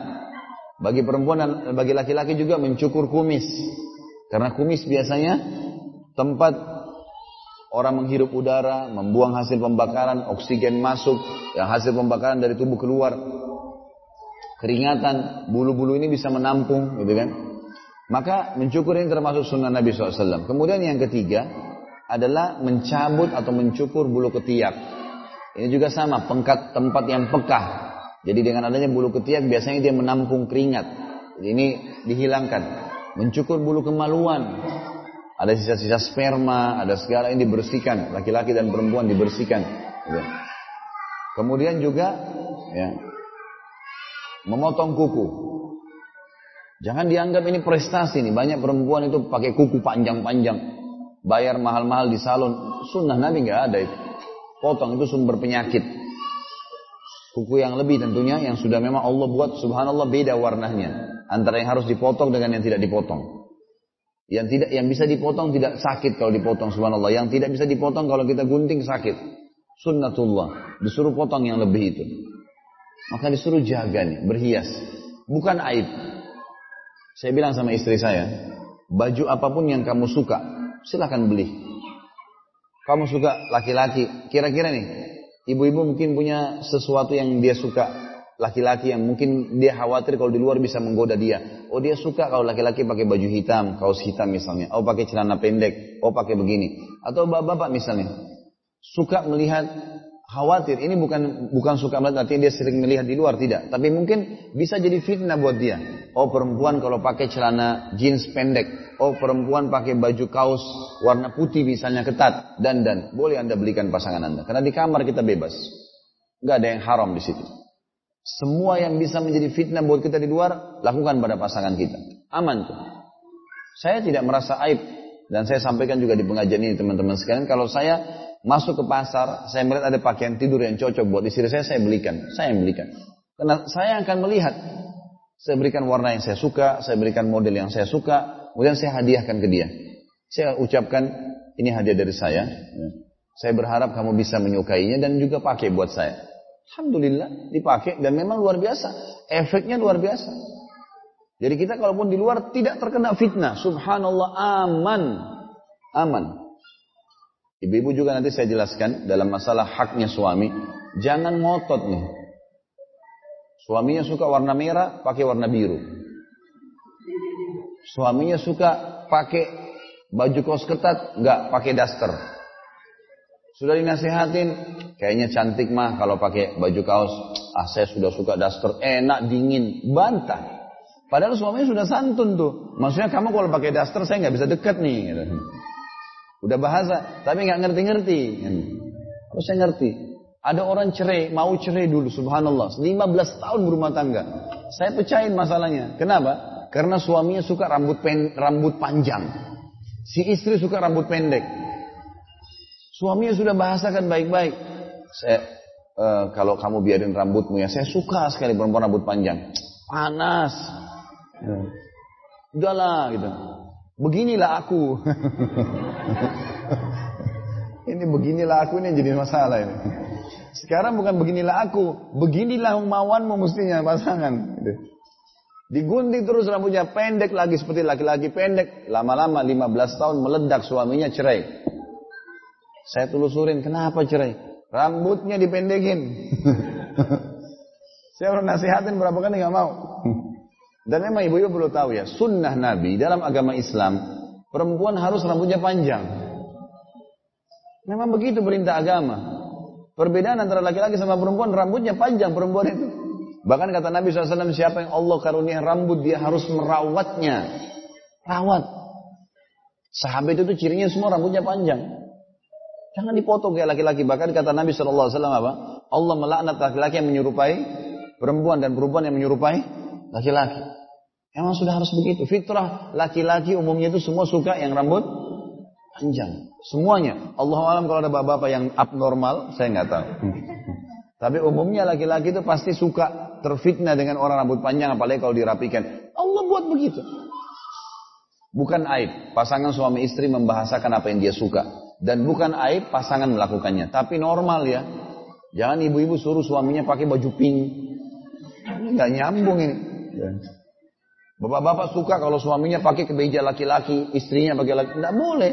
Bagi perempuan dan bagi laki-laki juga mencukur kumis. Karena kumis biasanya tempat Orang menghirup udara, membuang hasil pembakaran, oksigen masuk, yang hasil pembakaran dari tubuh keluar. Keringatan, bulu-bulu ini bisa menampung, gitu kan? Maka mencukur ini termasuk sunnah Nabi SAW. Kemudian yang ketiga adalah mencabut atau mencukur bulu ketiak. Ini juga sama, pengkat tempat yang pekah. Jadi dengan adanya bulu ketiak biasanya dia menampung keringat. Jadi ini dihilangkan. Mencukur bulu kemaluan. Ada sisa-sisa sperma, ada segala yang dibersihkan. Laki-laki dan perempuan dibersihkan. Ya. Kemudian juga ya, memotong kuku. Jangan dianggap ini prestasi nih. Banyak perempuan itu pakai kuku panjang-panjang. Bayar mahal-mahal di salon. Sunnah Nabi nggak ada itu. Potong itu sumber penyakit. Kuku yang lebih tentunya yang sudah memang Allah buat subhanallah beda warnanya. Antara yang harus dipotong dengan yang tidak dipotong. Yang tidak yang bisa dipotong tidak sakit kalau dipotong subhanallah. Yang tidak bisa dipotong kalau kita gunting sakit. Sunnatullah. Disuruh potong yang lebih itu. Maka disuruh jaga nih, berhias. Bukan aib. Saya bilang sama istri saya, baju apa pun yang kamu suka, silahkan beli. Kamu suka laki-laki, kira-kira nih, ibu-ibu mungkin punya sesuatu yang dia suka, laki-laki yang mungkin dia khawatir kalau di luar bisa menggoda dia. Oh dia suka kalau laki-laki pakai baju hitam, kaos hitam misalnya. Oh pakai celana pendek, oh pakai begini. Atau bapak-bapak misalnya, suka melihat khawatir. Ini bukan bukan suka melihat artinya dia sering melihat di luar. Tidak. Tapi mungkin bisa jadi fitnah buat dia. Oh perempuan kalau pakai celana jeans pendek. Oh perempuan pakai baju kaos warna putih misalnya ketat. Dan dan. Boleh anda belikan pasangan anda. Karena di kamar kita bebas. Nggak ada yang haram di situ. Semua yang bisa menjadi fitnah buat kita di luar lakukan pada pasangan kita. Aman tuh. Saya tidak merasa aib. Dan saya sampaikan juga di pengajian ini teman-teman sekalian. Kalau saya Masuk ke pasar, saya melihat ada pakaian tidur yang cocok buat istri saya, saya belikan. Saya yang belikan. Karena saya akan melihat. Saya berikan warna yang saya suka, saya berikan model yang saya suka, kemudian saya hadiahkan ke dia. Saya ucapkan, ini hadiah dari saya. Saya berharap kamu bisa menyukainya dan juga pakai buat saya. Alhamdulillah dipakai dan memang luar biasa. Efeknya luar biasa. Jadi kita kalaupun di luar tidak terkena fitnah. Subhanallah aman. Aman. Ibu-ibu juga nanti saya jelaskan dalam masalah haknya suami. Jangan ngotot nih. Suaminya suka warna merah, pakai warna biru. Suaminya suka pakai baju kos ketat, nggak pakai daster. Sudah dinasihatin, kayaknya cantik mah kalau pakai baju kaos. Ah saya sudah suka daster, enak dingin, bantah. Padahal suaminya sudah santun tuh. Maksudnya kamu kalau pakai daster saya nggak bisa dekat nih. Udah bahasa, tapi nggak ngerti-ngerti. Harus saya ngerti. Ada orang cerai, mau cerai dulu, subhanallah. 15 tahun berumah tangga. Saya pecahin masalahnya. Kenapa? Karena suaminya suka rambut pen, rambut panjang. Si istri suka rambut pendek. Suaminya sudah bahasakan baik-baik. Saya uh, kalau kamu biarin rambutmu ya, saya suka sekali perempuan rambut panjang. Panas. Ya. Udahlah gitu. Beginilah aku. [LAUGHS] ini beginilah aku ini jadi masalah ini. Sekarang bukan beginilah aku, beginilah mawanmu mestinya pasangan. Digunting terus rambutnya pendek lagi seperti laki-laki pendek. Lama-lama 15 tahun meledak suaminya cerai. Saya telusurin kenapa cerai? Rambutnya dipendekin. [LAUGHS] Saya pernah nasihatin berapa kali nggak mau. Dan memang ibu-ibu perlu tahu ya, sunnah Nabi dalam agama Islam, perempuan harus rambutnya panjang. Memang begitu perintah agama. Perbedaan antara laki-laki sama perempuan, rambutnya panjang perempuan itu. Bahkan kata Nabi SAW, siapa yang Allah karunia rambut, dia harus merawatnya. Rawat. Sahabat itu cirinya semua rambutnya panjang. Jangan dipotong kayak laki-laki. Bahkan kata Nabi SAW apa? Allah melaknat laki-laki yang menyerupai perempuan dan perempuan yang menyerupai laki-laki. Emang sudah harus begitu. Fitrah laki-laki umumnya itu semua suka yang rambut panjang. Semuanya. Allah alam kalau ada bapak-bapak yang abnormal, saya nggak tahu. [LAUGHS] Tapi umumnya laki-laki itu pasti suka terfitnah dengan orang rambut panjang, apalagi kalau dirapikan. Allah buat begitu. Bukan aib. Pasangan suami istri membahasakan apa yang dia suka. Dan bukan aib pasangan melakukannya. Tapi normal ya. Jangan ibu-ibu suruh suaminya pakai baju pink. Nggak nyambung ini. Ya. Bapak-bapak suka kalau suaminya pakai kemeja laki-laki, istrinya pakai laki, tidak boleh.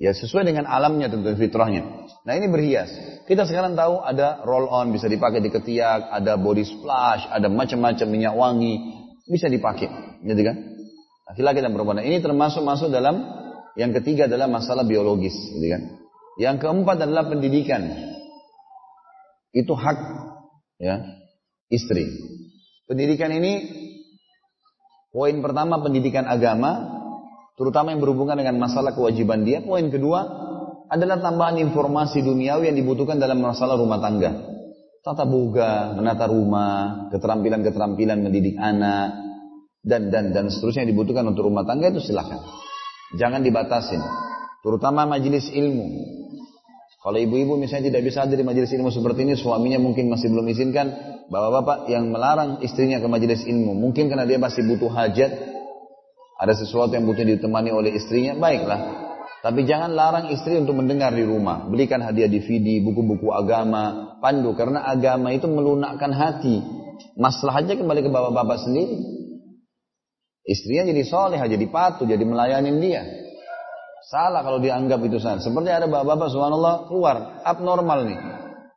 Ya sesuai dengan alamnya tentu fitrahnya. Nah ini berhias. Kita sekarang tahu ada roll on bisa dipakai di ketiak, ada body splash, ada macam-macam minyak wangi bisa dipakai, gitu kan? Laki-laki dan perempuan. Ini termasuk masuk dalam yang ketiga adalah masalah biologis, gitu kan? Yang keempat adalah pendidikan. Itu hak ya istri. Pendidikan ini Poin pertama pendidikan agama, terutama yang berhubungan dengan masalah kewajiban dia. Poin kedua adalah tambahan informasi duniawi yang dibutuhkan dalam masalah rumah tangga. Tata boga, menata rumah, keterampilan-keterampilan mendidik anak, dan dan dan seterusnya yang dibutuhkan untuk rumah tangga itu silahkan. Jangan dibatasin. Terutama majelis ilmu. Kalau ibu-ibu misalnya tidak bisa hadir di majelis ilmu seperti ini, suaminya mungkin masih belum izinkan, bapak-bapak yang melarang istrinya ke majelis ilmu, mungkin karena dia masih butuh hajat, ada sesuatu yang butuh ditemani oleh istrinya, baiklah. Tapi jangan larang istri untuk mendengar di rumah. Belikan hadiah DVD, buku-buku agama, pandu. Karena agama itu melunakkan hati. Masalahnya kembali ke bapak-bapak sendiri. Istrinya jadi soleh, jadi patuh, jadi melayani dia. Salah kalau dianggap itu salah. Seperti ada bapak-bapak subhanallah keluar, abnormal nih.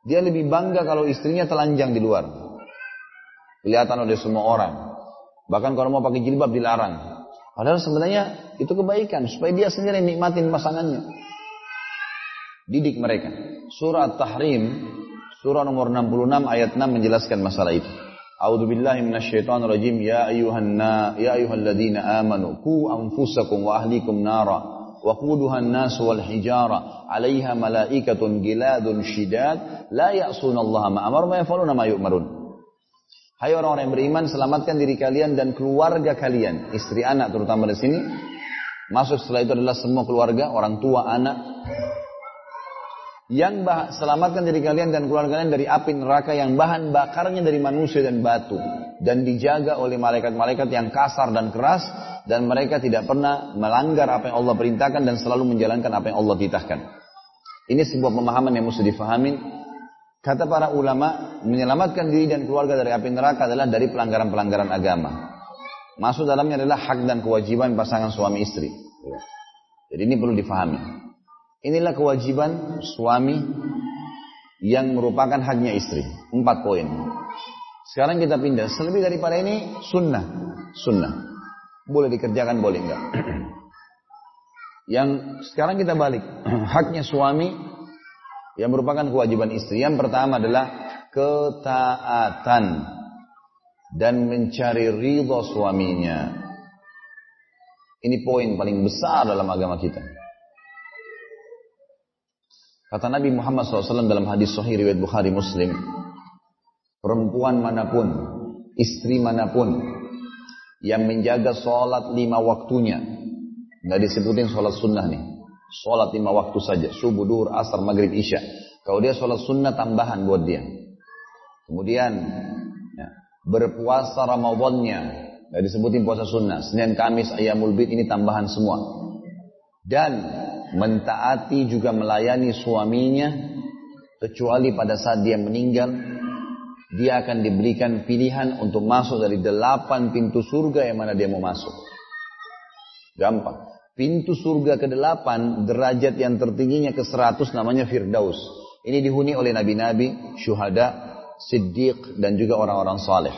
Dia lebih bangga kalau istrinya telanjang di luar. Kelihatan oleh semua orang. Bahkan kalau mau pakai jilbab dilarang. Padahal sebenarnya itu kebaikan supaya dia sendiri nikmatin pasangannya. Didik mereka. Surah Tahrim, surah nomor 66 ayat 6 menjelaskan masalah itu. A'udzu billahi minasyaitonir rajim. Ya ayyuhan ya ayyuhalladzina amanu qu anfusakum wa ahlikum nara وقودها الناس والحجارة عليها ملائكة جلاد شداد لا يعصون الله ما أمر ما يفعلون ما يؤمرون Hai orang-orang yang beriman, selamatkan diri kalian dan keluarga kalian, istri anak terutama di sini. Masuk setelah itu adalah semua keluarga, orang tua, anak. Yang bah selamatkan diri kalian dan keluarga kalian dari api neraka yang bahan bakarnya dari manusia dan batu dan dijaga oleh malaikat-malaikat yang kasar dan keras dan mereka tidak pernah melanggar apa yang Allah perintahkan dan selalu menjalankan apa yang Allah titahkan. Ini sebuah pemahaman yang mesti difahami. Kata para ulama, menyelamatkan diri dan keluarga dari api neraka adalah dari pelanggaran-pelanggaran agama. Masuk dalamnya adalah hak dan kewajiban pasangan suami istri. Jadi ini perlu difahami. Inilah kewajiban suami yang merupakan haknya istri. Empat poin. Sekarang kita pindah. Selebih daripada ini sunnah. Sunnah. Boleh dikerjakan, boleh enggak. [CLEARS THROAT] Yang sekarang kita balik. [CLEARS THROAT] Haknya suami yang merupakan kewajiban istri. Yang pertama adalah ketaatan dan mencari ridho suaminya. Ini poin paling besar dalam agama kita. Kata Nabi Muhammad SAW dalam hadis Sahih riwayat Bukhari Muslim, perempuan mana pun, istri mana pun yang menjaga sholat lima waktunya. Nggak disebutin sholat sunnah nih. Sholat lima waktu saja. Subuh, duhur, asar, maghrib, isya. Kalau dia sholat sunnah tambahan buat dia. Kemudian ya, berpuasa Ramadannya. Nggak disebutin puasa sunnah. Senin, Kamis, Ayamul Bid ini tambahan semua. Dan mentaati juga melayani suaminya. Kecuali pada saat dia meninggal dia akan diberikan pilihan untuk masuk dari delapan pintu surga yang mana dia mau masuk. Gampang. Pintu surga ke delapan, derajat yang tertingginya ke seratus namanya Firdaus. Ini dihuni oleh nabi-nabi, syuhada, siddiq, dan juga orang-orang saleh.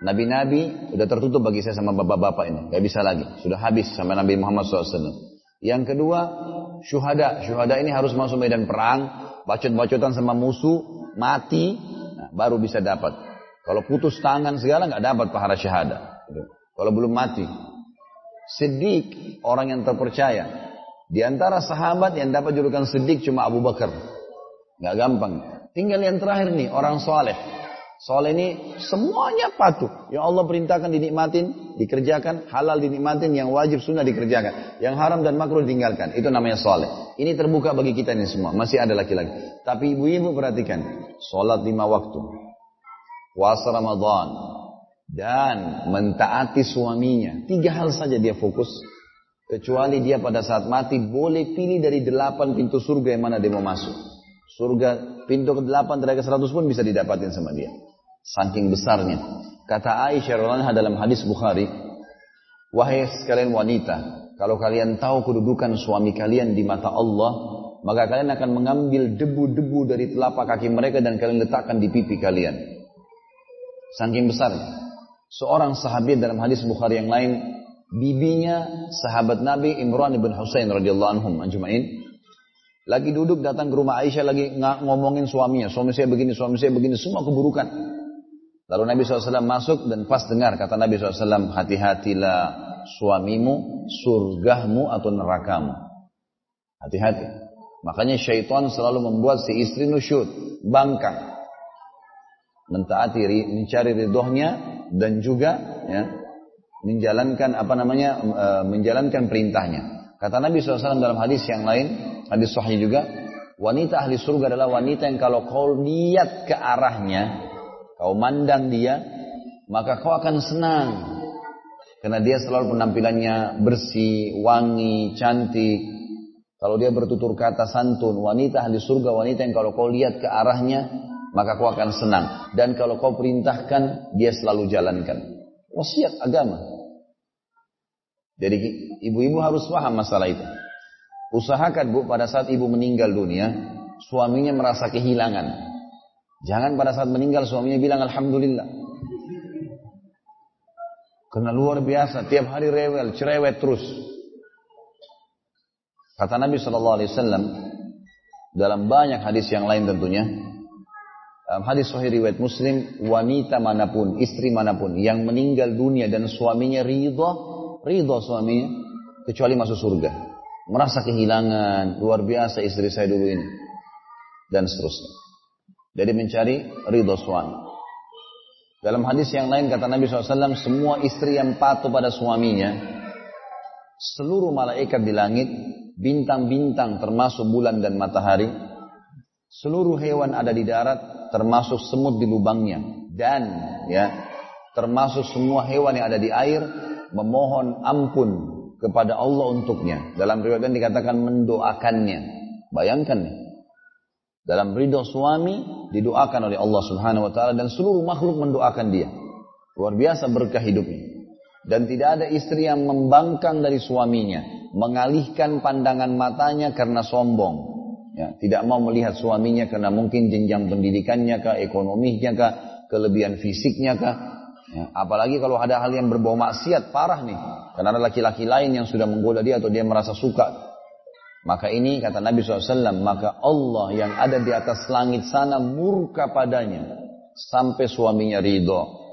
Nabi-nabi sudah tertutup bagi saya sama bapak-bapak ini. Gak bisa lagi. Sudah habis sama Nabi Muhammad SAW. Yang kedua, syuhada. Syuhada ini harus masuk medan perang, bacot-bacotan sama musuh, mati, baru bisa dapat. Kalau putus tangan segala nggak dapat pahala syahadat. Kalau belum mati. Siddiq, orang yang terpercaya. Di antara sahabat yang dapat julukan Siddiq cuma Abu Bakar. Nggak gampang. Tinggal yang terakhir nih, orang soleh. Soleh ini semuanya patuh. Yang Allah perintahkan dinikmatin, dikerjakan. Halal dinikmatin, yang wajib sunnah dikerjakan. Yang haram dan makruh ditinggalkan. Itu namanya soleh. Ini terbuka bagi kita ini semua. Masih ada laki-laki. Tapi ibu-ibu perhatikan. Sholat lima waktu. Puasa Ramadan. Dan mentaati suaminya. Tiga hal saja dia fokus. Kecuali dia pada saat mati boleh pilih dari delapan pintu surga yang mana dia mau masuk. Surga pintu ke delapan derajat seratus pun bisa didapatin sama dia. Saking besarnya. Kata Aisyah radhiyallahu dalam hadis Bukhari, wahai sekalian wanita, kalau kalian tahu kedudukan suami kalian di mata Allah, maka kalian akan mengambil debu-debu dari telapak kaki mereka dan kalian letakkan di pipi kalian. Saking besar. Seorang sahabat dalam hadis Bukhari yang lain, bibinya sahabat Nabi Imran ibn Husain radhiyallahu anhum anjumain, lagi duduk datang ke rumah Aisyah lagi ngomongin suaminya, suami saya begini, suami saya begini, semua keburukan. Lalu Nabi SAW masuk dan pas dengar kata Nabi SAW, hati-hatilah suamimu, surgamu atau nerakamu. Hati-hati. Makanya syaitan selalu membuat si istri nusyud, bangkang. Mentaati, mencari ridhonya dan juga ya, menjalankan apa namanya, e, menjalankan perintahnya. Kata Nabi SAW dalam hadis yang lain, hadis sahih juga, wanita ahli surga adalah wanita yang kalau kau lihat ke arahnya, kau mandang dia, maka kau akan senang. Karena dia selalu penampilannya bersih, wangi, cantik, kalau dia bertutur kata santun, wanita ahli surga, wanita yang kalau kau lihat ke arahnya, maka kau akan senang. Dan kalau kau perintahkan, dia selalu jalankan. Wasiat agama. Jadi ibu-ibu harus paham masalah itu. Usahakan bu pada saat ibu meninggal dunia, suaminya merasa kehilangan. Jangan pada saat meninggal suaminya bilang Alhamdulillah. Karena luar biasa, tiap hari rewel, cerewet terus. Kata Nabi Shallallahu Wasallam dalam banyak hadis yang lain tentunya, dalam hadis Sahih riwayat Muslim, wanita mana pun, istri mana pun yang meninggal dunia dan suaminya ridho, ridho suaminya, kecuali masuk surga merasa kehilangan, luar biasa istri saya dulu ini. Dan seterusnya. Jadi mencari ridho suami. Dalam hadis yang lain kata Nabi SAW, semua istri yang patuh pada suaminya, seluruh malaikat di langit, bintang-bintang termasuk bulan dan matahari, seluruh hewan ada di darat, termasuk semut di lubangnya, dan ya termasuk semua hewan yang ada di air, memohon ampun kepada Allah untuknya. Dalam riwayat dikatakan mendoakannya. Bayangkan. Dalam ridho suami didoakan oleh Allah Subhanahu wa taala dan seluruh makhluk mendoakan dia. Luar biasa berkah hidupnya. Dan tidak ada istri yang membangkang dari suaminya, mengalihkan pandangan matanya karena sombong. Ya, tidak mau melihat suaminya karena mungkin jenjang pendidikannya kah, ekonominya kah, kelebihan fisiknya kah, Ya, apalagi kalau ada hal yang berbau maksiat parah nih. Karena ada laki-laki lain yang sudah menggoda dia atau dia merasa suka. Maka ini kata Nabi SAW, maka Allah yang ada di atas langit sana murka padanya. Sampai suaminya ridho.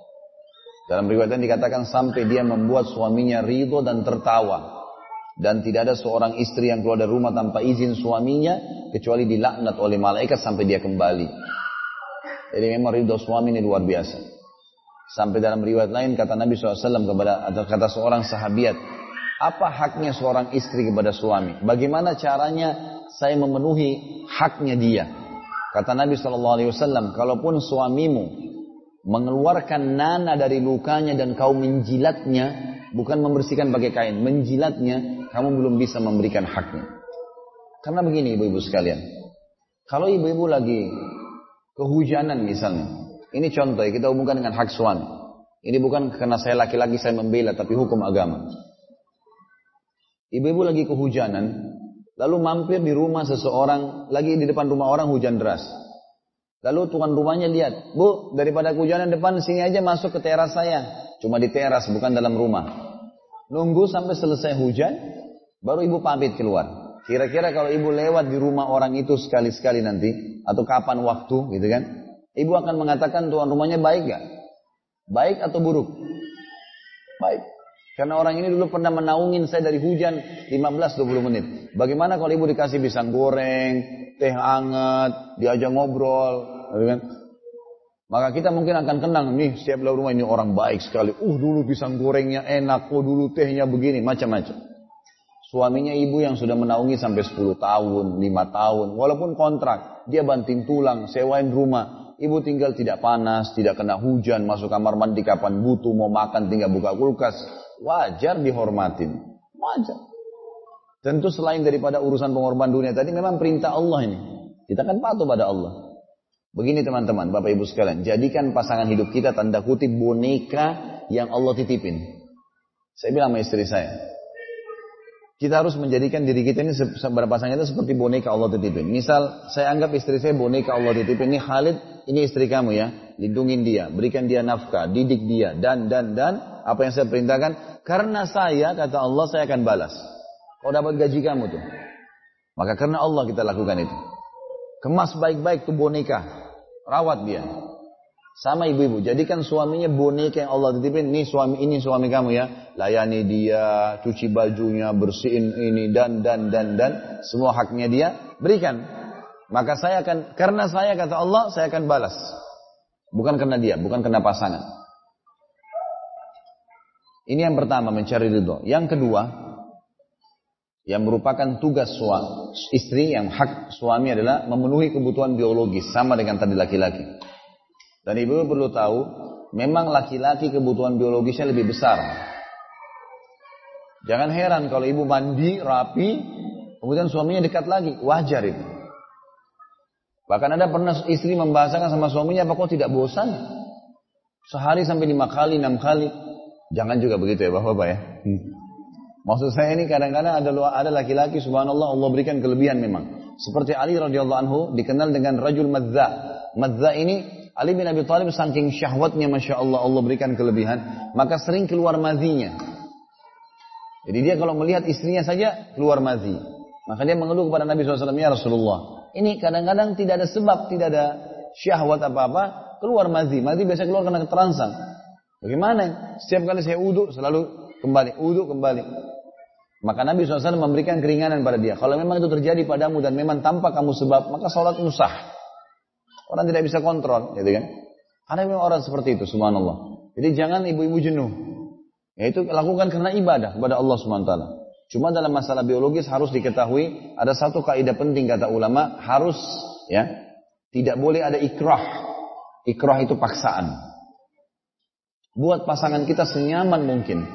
Dalam riwayat dikatakan sampai dia membuat suaminya ridho dan tertawa. Dan tidak ada seorang istri yang keluar dari rumah tanpa izin suaminya. Kecuali dilaknat oleh malaikat sampai dia kembali. Jadi memang ridho suami ini luar biasa. Sampai dalam riwayat lain kata Nabi SAW kepada atau kata seorang sahabiat, apa haknya seorang istri kepada suami? Bagaimana caranya saya memenuhi haknya dia? Kata Nabi SAW, kalaupun suamimu mengeluarkan nana dari lukanya dan kau menjilatnya, bukan membersihkan pakai kain, menjilatnya, kamu belum bisa memberikan haknya. Karena begini ibu-ibu sekalian, kalau ibu-ibu lagi kehujanan misalnya, ini contoh ya, kita hubungkan dengan hak suami. Ini bukan karena saya laki-laki saya membela, tapi hukum agama. Ibu-ibu lagi kehujanan, lalu mampir di rumah seseorang, lagi di depan rumah orang hujan deras. Lalu tuan rumahnya lihat, bu daripada kehujanan depan sini aja masuk ke teras saya. Cuma di teras, bukan dalam rumah. Nunggu sampai selesai hujan, baru ibu pamit keluar. Kira-kira kalau ibu lewat di rumah orang itu sekali-sekali nanti, atau kapan waktu gitu kan, Ibu akan mengatakan tuan rumahnya baik gak? Baik atau buruk? Baik. Karena orang ini dulu pernah menaungin saya dari hujan 15-20 menit. Bagaimana kalau ibu dikasih pisang goreng, teh hangat, diajak ngobrol, gitu kan? Maka kita mungkin akan kenang nih setiap lalu rumah ini orang baik sekali. Uh dulu pisang gorengnya enak, oh dulu tehnya begini, macam-macam. Suaminya ibu yang sudah menaungi sampai 10 tahun, 5 tahun, walaupun kontrak, dia banting tulang, sewain rumah, ibu tinggal tidak panas, tidak kena hujan, masuk kamar mandi kapan butuh, mau makan tinggal buka kulkas. Wajar dihormatin. Wajar. Tentu selain daripada urusan pengorbanan dunia tadi memang perintah Allah ini. Kita kan patuh pada Allah. Begini teman-teman, Bapak Ibu sekalian, jadikan pasangan hidup kita tanda kutip boneka yang Allah titipin. Saya bilang sama istri saya, kita harus menjadikan diri kita ini berpasangan itu seperti boneka Allah titipin. Misal saya anggap istri saya boneka Allah titipin. Ini Khalid, ini istri kamu ya. Lindungin dia, berikan dia nafkah, didik dia, dan, dan, dan. Apa yang saya perintahkan. Karena saya, kata Allah, saya akan balas. Kau dapat gaji kamu tuh. Maka karena Allah kita lakukan itu. Kemas baik-baik tuh boneka. Rawat dia. Sama ibu-ibu, jadikan suaminya boneka yang Allah titipin. Ini suami ini suami kamu ya. Layani dia, cuci bajunya, bersihin ini dan dan dan dan semua haknya dia berikan. Maka saya akan karena saya kata Allah, saya akan balas. Bukan karena dia, bukan karena pasangan. Ini yang pertama mencari ridho. Yang kedua, yang merupakan tugas suami, istri yang hak suami adalah memenuhi kebutuhan biologis sama dengan tadi laki-laki. Dan ibu perlu tahu, memang laki-laki kebutuhan biologisnya lebih besar. Jangan heran kalau ibu mandi, rapi, kemudian suaminya dekat lagi. Wajar itu. Bahkan ada pernah istri membahasakan sama suaminya, apa kok tidak bosan? Sehari sampai lima kali, enam kali. Jangan juga begitu ya bapak-bapak ya. Hmm. Maksud saya ini kadang-kadang ada ada laki-laki subhanallah Allah berikan kelebihan memang. Seperti Ali radhiyallahu anhu dikenal dengan rajul madza. Madza ini Ali bin Abi Thalib saking syahwatnya Masya Allah Allah berikan kelebihan. Maka sering keluar mazinya. Jadi dia kalau melihat istrinya saja keluar mazi. Maka dia mengeluh kepada Nabi SAW, Ya Rasulullah. Ini kadang-kadang tidak ada sebab, tidak ada syahwat apa-apa. Keluar mazi. Mazi biasa keluar karena keterangsang. Bagaimana? Setiap kali saya uduk selalu kembali. Uduk kembali. Maka Nabi SAW memberikan keringanan pada dia. Kalau memang itu terjadi padamu dan memang tanpa kamu sebab, maka sholat musah. Orang tidak bisa kontrol, gitu kan? Ada memang orang seperti itu, subhanallah. Jadi jangan ibu-ibu jenuh. Yaitu lakukan karena ibadah kepada Allah SWT. Cuma dalam masalah biologis harus diketahui ada satu kaidah penting kata ulama harus ya tidak boleh ada ikrah. Ikrah itu paksaan. Buat pasangan kita senyaman mungkin.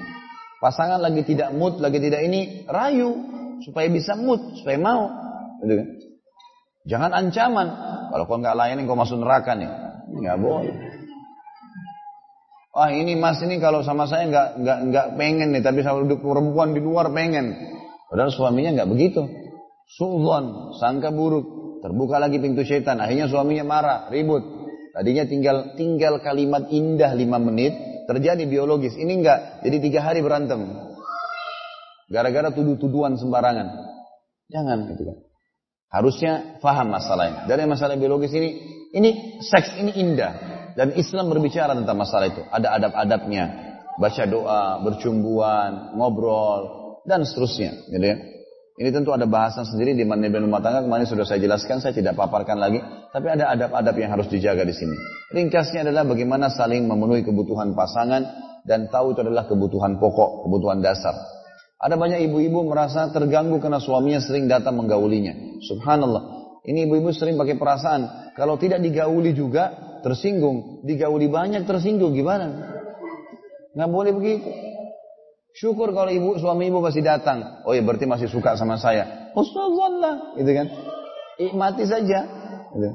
Pasangan lagi tidak mood, lagi tidak ini, rayu supaya bisa mood, supaya mau. Gitu kan? Jangan ancaman. Kalau kau nggak layanin kau masuk neraka nih. Nggak boleh. Wah ini mas ini kalau sama saya nggak nggak nggak pengen nih, tapi sama perempuan di luar pengen. Padahal suaminya nggak begitu. Sultan, sangka buruk. Terbuka lagi pintu setan. Akhirnya suaminya marah, ribut. Tadinya tinggal tinggal kalimat indah lima menit, Terjadi biologis. Ini enggak. Jadi tiga hari berantem. Gara-gara tuduh-tuduhan sembarangan. Jangan gitu kan. Harusnya faham masalahnya. Dari masalah biologis ini, ini seks ini indah. Dan Islam berbicara tentang masalah itu. Ada adab-adabnya. Baca doa, bercumbuan, ngobrol, dan seterusnya. Gitu ya. Ini tentu ada bahasan sendiri di manajemen rumah tangga. Kemarin sudah saya jelaskan, saya tidak paparkan lagi. Tapi ada adab-adab yang harus dijaga di sini. Ringkasnya adalah bagaimana saling memenuhi kebutuhan pasangan dan tahu itu adalah kebutuhan pokok, kebutuhan dasar. Ada banyak ibu-ibu merasa terganggu karena suaminya sering datang menggaulinya. Subhanallah. Ini ibu-ibu sering pakai perasaan. Kalau tidak digauli juga, tersinggung. Digauli banyak, tersinggung. Gimana? Nggak boleh begitu. Syukur kalau ibu suami ibu masih datang. Oh ya berarti masih suka sama saya. Husnuzanlah, gitu kan. Ikmati saja. Gitu.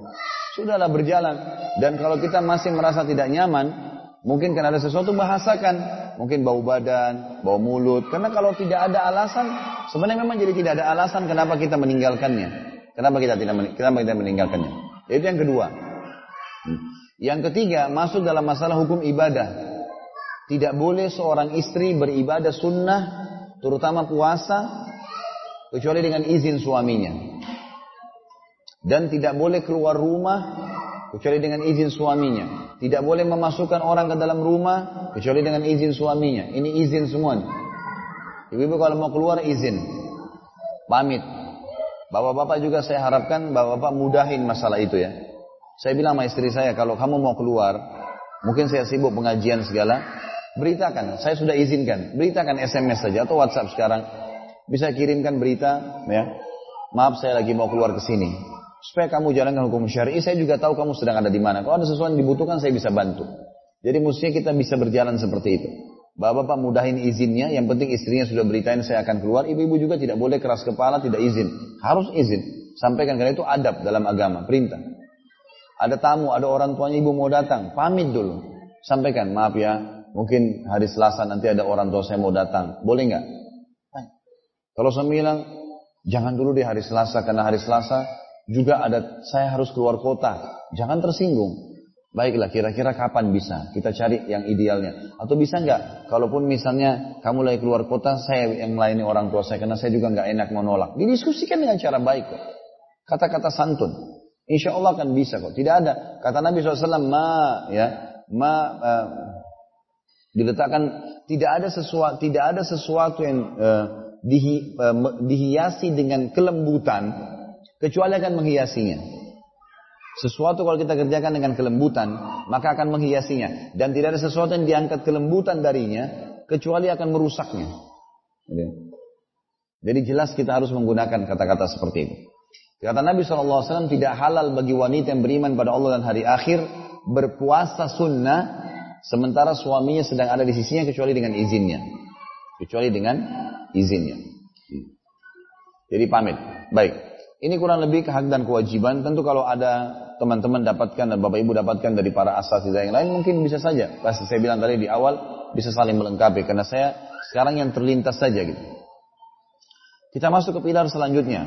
Sudahlah berjalan. Dan kalau kita masih merasa tidak nyaman, mungkin karena ada sesuatu bahasakan. Mungkin bau badan, bau mulut. Karena kalau tidak ada alasan, sebenarnya memang jadi tidak ada alasan kenapa kita meninggalkannya. Kenapa kita tidak kenapa kita meninggalkannya. Itu yang kedua. Hmm. Yang ketiga, masuk dalam masalah hukum ibadah. Tidak boleh seorang istri beribadah sunnah, terutama puasa, kecuali dengan izin suaminya. Dan tidak boleh keluar rumah, kecuali dengan izin suaminya. Tidak boleh memasukkan orang ke dalam rumah, kecuali dengan izin suaminya. Ini izin semua. Ibu-ibu kalau mau keluar izin. Pamit. Bapak-bapak juga saya harapkan bapak-bapak mudahin masalah itu ya. Saya bilang sama istri saya, kalau kamu mau keluar, mungkin saya sibuk pengajian segala, Beritakan, saya sudah izinkan. Beritakan SMS saja atau WhatsApp sekarang. Bisa kirimkan berita, ya. Maaf saya lagi mau keluar ke sini. Supaya kamu jalankan hukum syar'i, saya juga tahu kamu sedang ada di mana. Kalau ada sesuatu yang dibutuhkan, saya bisa bantu. Jadi mestinya kita bisa berjalan seperti itu. Bapak-bapak mudahin izinnya, yang penting istrinya sudah beritain saya akan keluar. Ibu-ibu juga tidak boleh keras kepala, tidak izin. Harus izin. Sampaikan, karena itu adab dalam agama, perintah. Ada tamu, ada orang tuanya ibu mau datang, pamit dulu. Sampaikan, maaf ya, Mungkin hari Selasa nanti ada orang tua saya mau datang. Boleh nggak? Kalau saya bilang, jangan dulu di hari Selasa. Karena hari Selasa juga ada, saya harus keluar kota. Jangan tersinggung. Baiklah, kira-kira kapan bisa? Kita cari yang idealnya. Atau bisa nggak? Kalaupun misalnya kamu lagi keluar kota, saya yang melayani orang tua saya. Karena saya juga nggak enak menolak. Didiskusikan dengan cara baik kok. Kata-kata santun. Insya Allah akan bisa kok. Tidak ada. Kata Nabi SAW, ma, ya, ma, uh, diletakkan tidak ada sesuatu tidak ada sesuatu yang uh, dihi, uh, dihiasi dengan kelembutan kecuali akan menghiasinya. Sesuatu kalau kita kerjakan dengan kelembutan maka akan menghiasinya dan tidak ada sesuatu yang diangkat kelembutan darinya kecuali akan merusaknya. Jadi jelas kita harus menggunakan kata-kata seperti itu. Kata Nabi SAW tidak halal bagi wanita yang beriman pada Allah dan hari akhir berpuasa sunnah Sementara suaminya sedang ada di sisinya kecuali dengan izinnya. Kecuali dengan izinnya. Jadi pamit. Baik. Ini kurang lebih hak dan kewajiban. Tentu kalau ada teman-teman dapatkan dan bapak ibu dapatkan dari para asatidah yang lain mungkin bisa saja. Pasti saya bilang tadi di awal bisa saling melengkapi. Karena saya sekarang yang terlintas saja gitu. Kita masuk ke pilar selanjutnya.